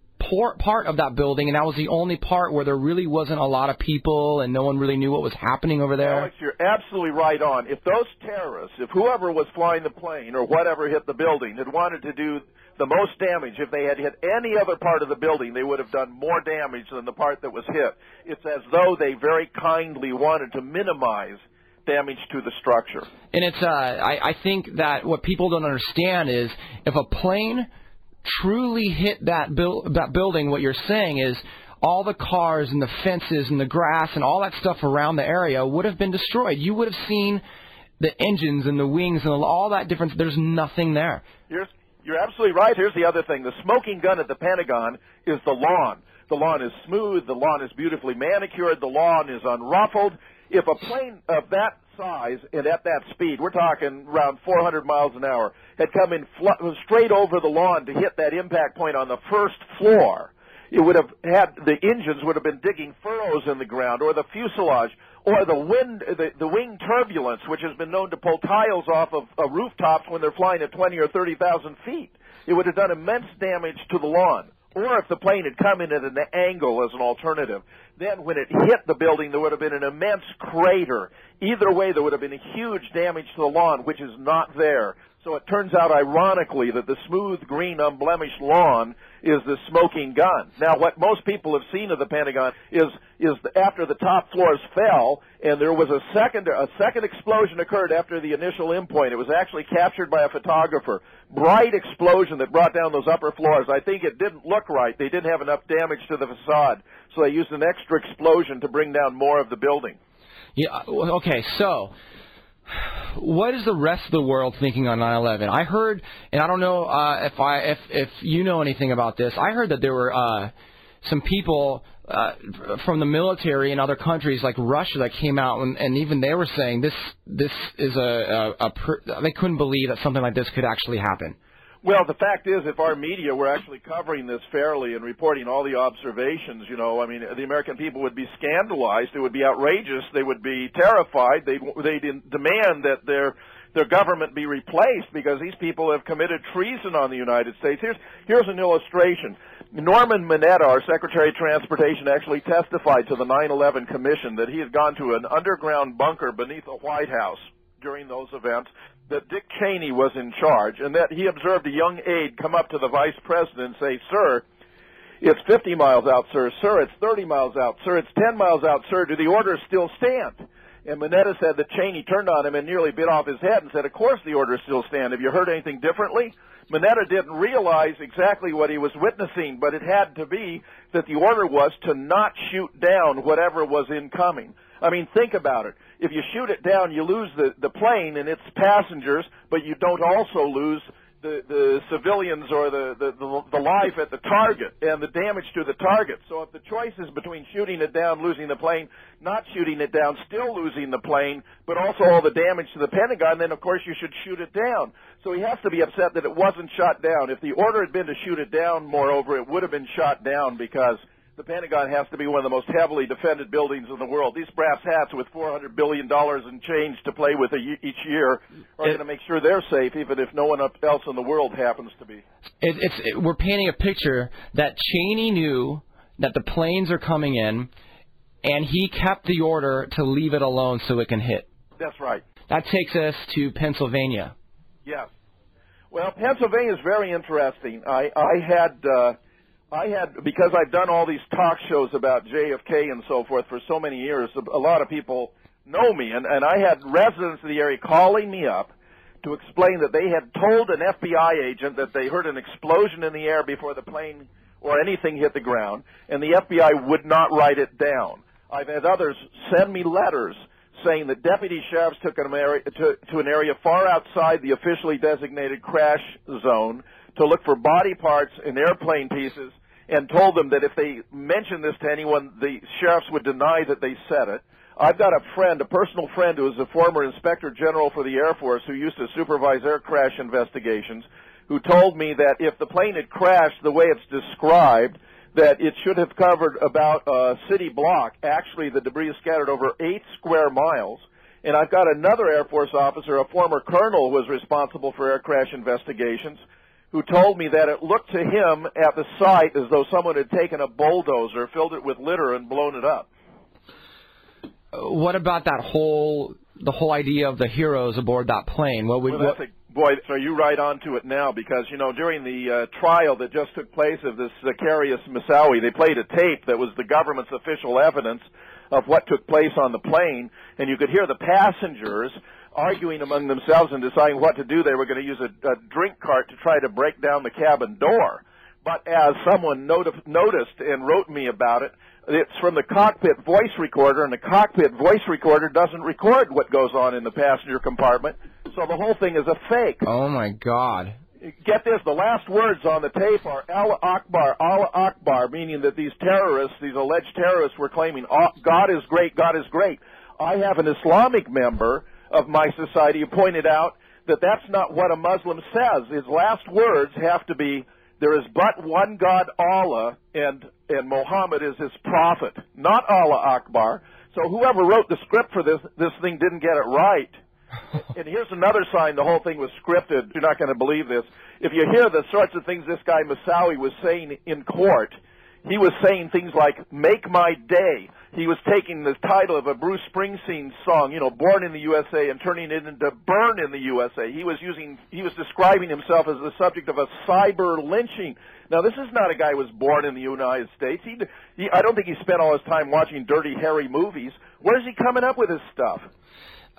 part of that building, and that was the only part where there really wasn't a lot of people and no one really knew what was happening over there. Alex, you're absolutely right on. If those terrorists, if whoever was flying the plane or whatever hit the building had wanted to do the most damage, if they had hit any other part of the building, they would have done more damage than the part that was hit. It's as though they very kindly wanted to minimize damage to the structure. And it's uh, I, I think that what people don't understand is if a plane truly hit that buil- that building, what you're saying is all the cars and the fences and the grass and all that stuff around the area would have been destroyed. You would have seen the engines and the wings and all that difference. There's nothing there. Here's, you're absolutely right. Here's the other thing. The smoking gun at the Pentagon is the lawn. The lawn is smooth. The lawn is beautifully manicured. The lawn is unruffled. If a plane of that size and at that speed, we're talking around 400 miles an hour, had come in fl- straight over the lawn to hit that impact point on the first floor, it would have had the engines would have been digging furrows in the ground, or the fuselage, or the wind, the, the wing turbulence, which has been known to pull tiles off of, of rooftops when they're flying at 20 or 30,000 feet. It would have done immense damage to the lawn. Or if the plane had come in at an angle as an alternative, then when it hit the building, there would have been an immense crater. Either way, there would have been a huge damage to the lawn, which is not there. So it turns out, ironically, that the smooth, green, unblemished lawn is the smoking gun. Now, what most people have seen of the Pentagon is is after the top floors fell, and there was a second a second explosion occurred after the initial endpoint. It was actually captured by a photographer. Bright explosion that brought down those upper floors. I think it didn't look right. They didn't have enough damage to the facade, so they used an extra explosion to bring down more of the building. Yeah. Uh, okay. So, what is the rest of the world thinking on 9/11? I heard, and I don't know uh, if I if if you know anything about this. I heard that there were uh, some people uh, from the military in other countries like Russia that came out and, and even they were saying this this is a, a, a per, they couldn't believe that something like this could actually happen. Well, the fact is, if our media were actually covering this fairly and reporting all the observations, you know, I mean, the American people would be scandalized. It would be outrageous. They would be terrified. They they demand that their their government be replaced because these people have committed treason on the United States. Here's here's an illustration. Norman Mineta, our Secretary of Transportation, actually testified to the 9/11 Commission that he had gone to an underground bunker beneath the White House during those events that Dick Cheney was in charge and that he observed a young aide come up to the vice president and say, Sir, it's 50 miles out, sir. Sir, it's 30 miles out. Sir, it's 10 miles out, sir. Do the orders still stand? And Mineta said that Cheney turned on him and nearly bit off his head and said, Of course the orders still stand. Have you heard anything differently? Mineta didn't realize exactly what he was witnessing, but it had to be that the order was to not shoot down whatever was incoming. I mean, think about it. If you shoot it down, you lose the, the plane and its passengers, but you don't also lose the, the civilians or the, the, the, the life at the target and the damage to the target. So if the choice is between shooting it down, losing the plane, not shooting it down, still losing the plane, but also all the damage to the Pentagon, then of course you should shoot it down. So he has to be upset that it wasn't shot down. If the order had been to shoot it down, moreover, it would have been shot down because the Pentagon has to be one of the most heavily defended buildings in the world. These brass hats with $400 billion in change to play with each year are going to make sure they're safe, even if no one else in the world happens to be. It, it's it, we're painting a picture that Cheney knew that the planes are coming in, and he kept the order to leave it alone so it can hit. That's right. That takes us to Pennsylvania. Yes. Well, Pennsylvania is very interesting. I I had. Uh, I had because I've done all these talk shows about JFK and so forth for so many years. A lot of people know me, and, and I had residents of the area calling me up to explain that they had told an FBI agent that they heard an explosion in the air before the plane or anything hit the ground, and the FBI would not write it down. I've had others send me letters saying that deputy sheriffs took an area, to, to an area far outside the officially designated crash zone to look for body parts and airplane pieces and told them that if they mentioned this to anyone, the sheriffs would deny that they said it. I've got a friend, a personal friend who is a former inspector general for the Air Force who used to supervise air crash investigations, who told me that if the plane had crashed the way it's described, that it should have covered about a city block. Actually, the debris is scattered over eight square miles. And I've got another Air Force officer, a former colonel who was responsible for air crash investigations, who told me that it looked to him at the site as though someone had taken a bulldozer, filled it with litter, and blown it up. What about that whole the whole idea of the heroes aboard that plane? What would Well, a, boy, so you right onto it now because you know during the uh, trial that just took place of this Zacarias Moussaoui, they played a tape that was the government's official evidence of what took place on the plane, and you could hear the passengers arguing among themselves and deciding what to do. They were going to use a, a drink cart to try to break down the cabin door. But as someone noti- noticed and wrote me about it, it's from the cockpit voice recorder, and the cockpit voice recorder doesn't record what goes on in the passenger compartment. So the whole thing is a fake. Oh my God! Get this, the last words on the tape are Allah Akbar, Allah Akbar, meaning that these terrorists, these alleged terrorists were claiming, "Oh, God is great, God is great. I have an Islamic member of my society who pointed out that that's not what a Muslim says. His last words have to be, there is but one God, Allah, and, and Muhammad is his prophet, not Allah Akbar. So whoever wrote the script for this, this thing didn't get it right. and here's another sign the whole thing was scripted. You're not going to believe this. If you hear the sorts of things this guy Moussaoui was saying in court, he was saying things like "Make My Day." He was taking the title of a Bruce Springsteen song, you know, "Born in the USA," and turning it into "Burn in the USA." He was using, he was describing himself as the subject of a cyber lynching. Now, this is not a guy who was born in the United States. He, he I don't think he spent all his time watching dirty, Harry movies. Where's he coming up with his stuff?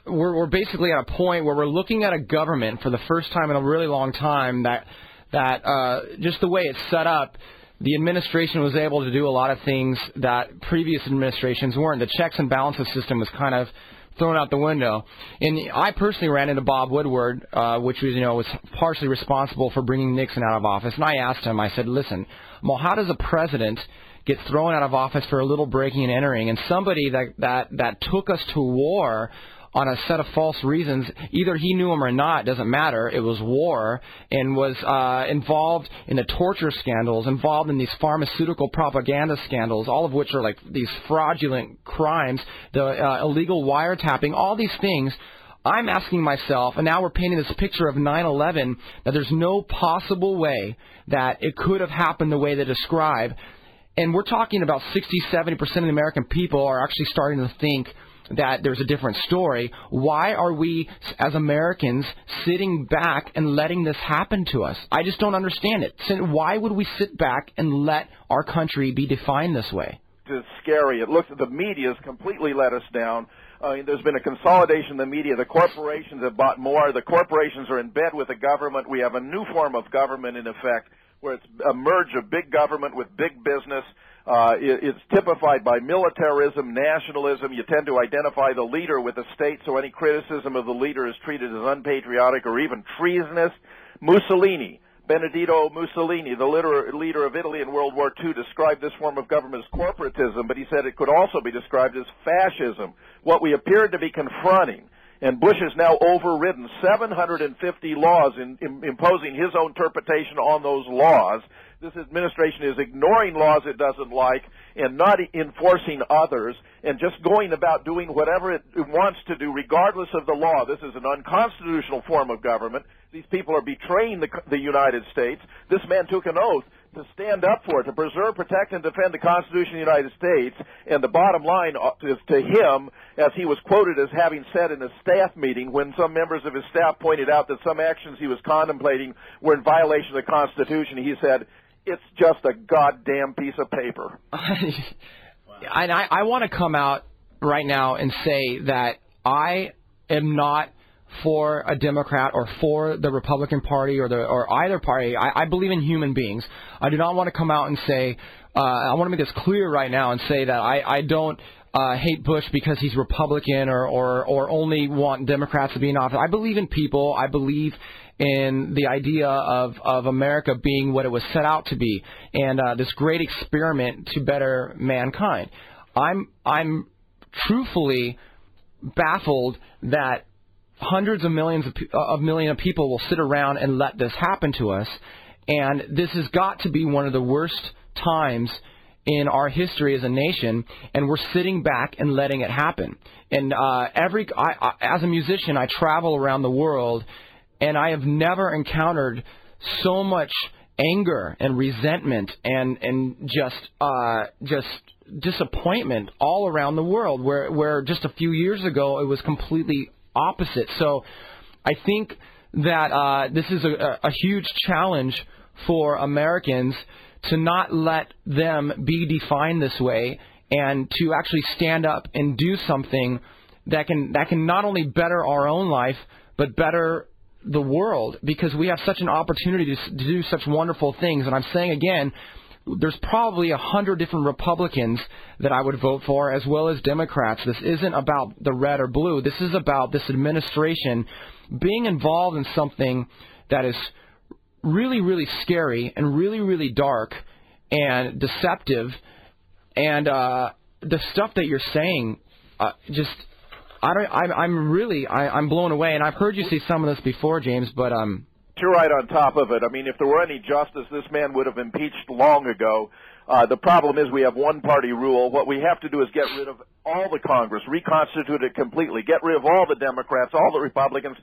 we're we're basically at a point where we're looking at a government for the first time in a really long time that that uh, just the way it's set up. The administration was able to do a lot of things that previous administrations weren't. The checks and balances system was kind of thrown out the window. And I personally ran into Bob Woodward, uh, which was you know was partially responsible for bringing Nixon out of office. And I asked him, I said, "Listen, well, how does a president get thrown out of office for a little breaking and entering, and somebody that that that took us to war?" On a set of false reasons. Either he knew them or not, doesn't matter. It was war and was uh, involved in the torture scandals, involved in these pharmaceutical propaganda scandals, all of which are like these fraudulent crimes, the uh, illegal wiretapping, all these things. I'm asking myself, and now we're painting this picture of 9/11 that there's no possible way that it could have happened the way they describe. And we're talking about 60, 70% of the American people are actually starting to think that there's a different story. Why are we, as Americans, sitting back and letting this happen to us? I just don't understand it. Why would we sit back and let our country be defined this way? It's scary. It looks the media has completely let us down. I mean, there's been a consolidation in the media. The corporations have bought more. The corporations are in bed with the government. We have a new form of government in effect, where it's a merge of big government with big business. Uh, it, it's typified by militarism, nationalism. You tend to identify the leader with the state, so any criticism of the leader is treated as unpatriotic or even treasonous. Mussolini, Benedetto Mussolini, the leader, of Italy in World War II, described this form of government as corporatism, but he said it could also be described as fascism. What we appeared to be confronting and Bush has now overridden 750 laws in, in, imposing his own interpretation on those laws. This administration is ignoring laws it doesn't like and not enforcing others and just going about doing whatever it wants to do regardless of the law. This is an unconstitutional form of government. These people are betraying the, the United States. This man took an oath to stand up for to preserve, protect, and defend the Constitution of the United States. And the bottom line uh, is to him, as he was quoted as having said in a staff meeting when some members of his staff pointed out that some actions he was contemplating were in violation of the Constitution, he said, it's just a goddamn piece of paper. And I, I want to come out right now and say that I am not for a Democrat or for the Republican Party or the or either party. I, I believe in human beings. I do not want to come out and say. Uh, I want to make this clear right now and say that I, I don't uh, hate Bush because he's Republican or, or or only want Democrats to be in office. I believe in people. I believe in the idea of of America being what it was set out to be and uh, this great experiment to better mankind. I'm I'm truthfully baffled that hundreds of millions of, of million of people will sit around and let this happen to us, and this has got to be one of the worst times in our history as a nation, and we're sitting back and letting it happen. And uh, every, I, I, as a musician, I travel around the world, and I have never encountered so much anger and resentment and and just uh, just disappointment all around the world where where just a few years ago it was completely opposite. So i think that uh, this is a, a huge challenge for americans to not let them be defined this way and to actually stand up and do something that can that can not only better our own life but better the world because we have such an opportunity to, do such wonderful things and I'm saying again there's probably a hundred different Republicans that I would vote for, as well as Democrats. This isn't about the red or blue. This is about this administration being involved in something that is really, really scary and really, really dark and deceptive. And uh, the stuff that you're saying, uh, just I don't. I'm, I'm really I, I'm blown away. And I've heard you say some of this before, James, but um you're right on top of it. I mean, if there were any justice, this man would have impeached long ago. Uh, the problem is we have one party rule. What we have to do is get rid of all the Congress, reconstitute it completely, get rid of all the Democrats, all the Republicans,